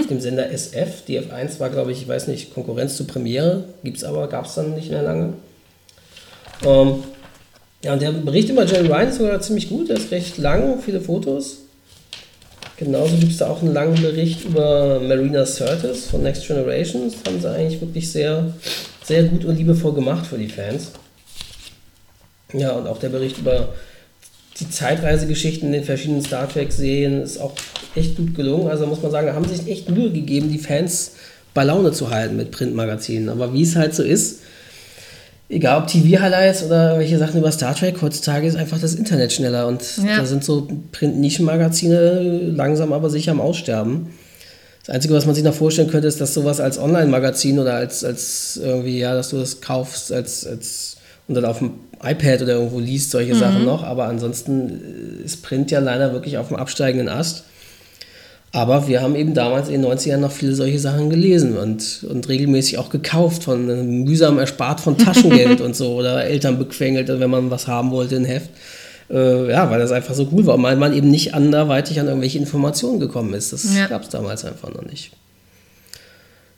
S1: auf dem Sender SF. DF1 war, glaube ich, ich weiß nicht, Konkurrenz zu Premiere, gibt es aber, gab es dann nicht mehr lange. Ähm, ja, und der Bericht über Jerry Ryan ist sogar ziemlich gut, der ist recht lang, viele Fotos. Genauso gibt es da auch einen langen Bericht über Marina Sirtis von Next Generation. Das haben sie eigentlich wirklich sehr, sehr gut und liebevoll gemacht für die Fans. Ja, und auch der Bericht über die Zeitreisegeschichten in den verschiedenen Star Trek-Serien ist auch echt gut gelungen. Also muss man sagen, da haben sich echt Mühe gegeben, die Fans bei Laune zu halten mit Printmagazinen. Aber wie es halt so ist, egal ob TV-Highlights oder welche Sachen über Star Trek, heutzutage ist einfach das Internet schneller und
S2: Ja.
S1: da sind so Print-Nischenmagazine langsam aber sicher am Aussterben. Das Einzige, was man sich noch vorstellen könnte, ist, dass sowas als Online-Magazin oder als, als irgendwie, ja, dass du das kaufst als, als und dann auf dem iPad oder irgendwo liest, solche Sachen noch. Aber ansonsten ist Print ja leider wirklich auf dem absteigenden Ast. Aber wir haben eben damals in den 90ern noch viele solche Sachen gelesen und, und regelmäßig auch gekauft, von äh, mühsam erspart von Taschengeld und so oder Eltern bequengelt, wenn man was haben wollte, ein Heft. Äh, ja, weil das einfach so cool war, weil man eben nicht anderweitig an irgendwelche Informationen gekommen ist. Das
S3: Ja.
S1: gab es damals einfach noch nicht.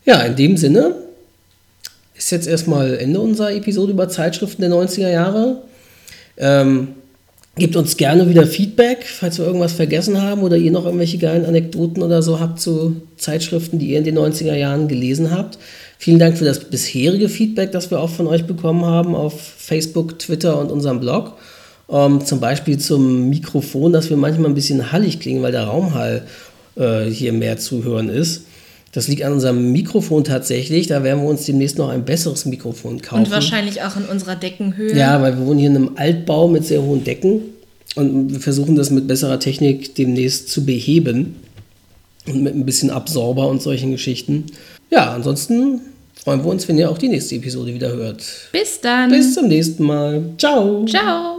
S1: Ja, in dem Sinne ist jetzt erstmal Ende unserer Episode über Zeitschriften der 90er Jahre. Ähm, gebt uns gerne wieder Feedback, falls wir irgendwas vergessen haben oder ihr noch irgendwelche geilen Anekdoten oder so habt zu Zeitschriften, die ihr in den 90er Jahren gelesen habt. Vielen Dank für das bisherige Feedback, das wir auch von euch bekommen haben auf Facebook, Twitter und unserem Blog. Ähm, zum Beispiel zum Mikrofon, dass wir manchmal ein bisschen hallig klingen, weil der Raumhall äh, hier mehr zu hören ist. Das liegt an unserem Mikrofon tatsächlich. Da werden wir uns demnächst noch ein besseres Mikrofon kaufen.
S3: Und wahrscheinlich auch in unserer Deckenhöhe.
S1: Ja, weil wir wohnen hier in einem Altbau mit sehr hohen Decken und wir versuchen das mit besserer Technik demnächst zu beheben und mit ein bisschen Absorber und solchen Geschichten. Ja, ansonsten freuen wir uns, wenn ihr auch die nächste Episode wieder hört.
S3: Bis dann.
S1: Bis zum nächsten Mal. Ciao.
S3: Ciao.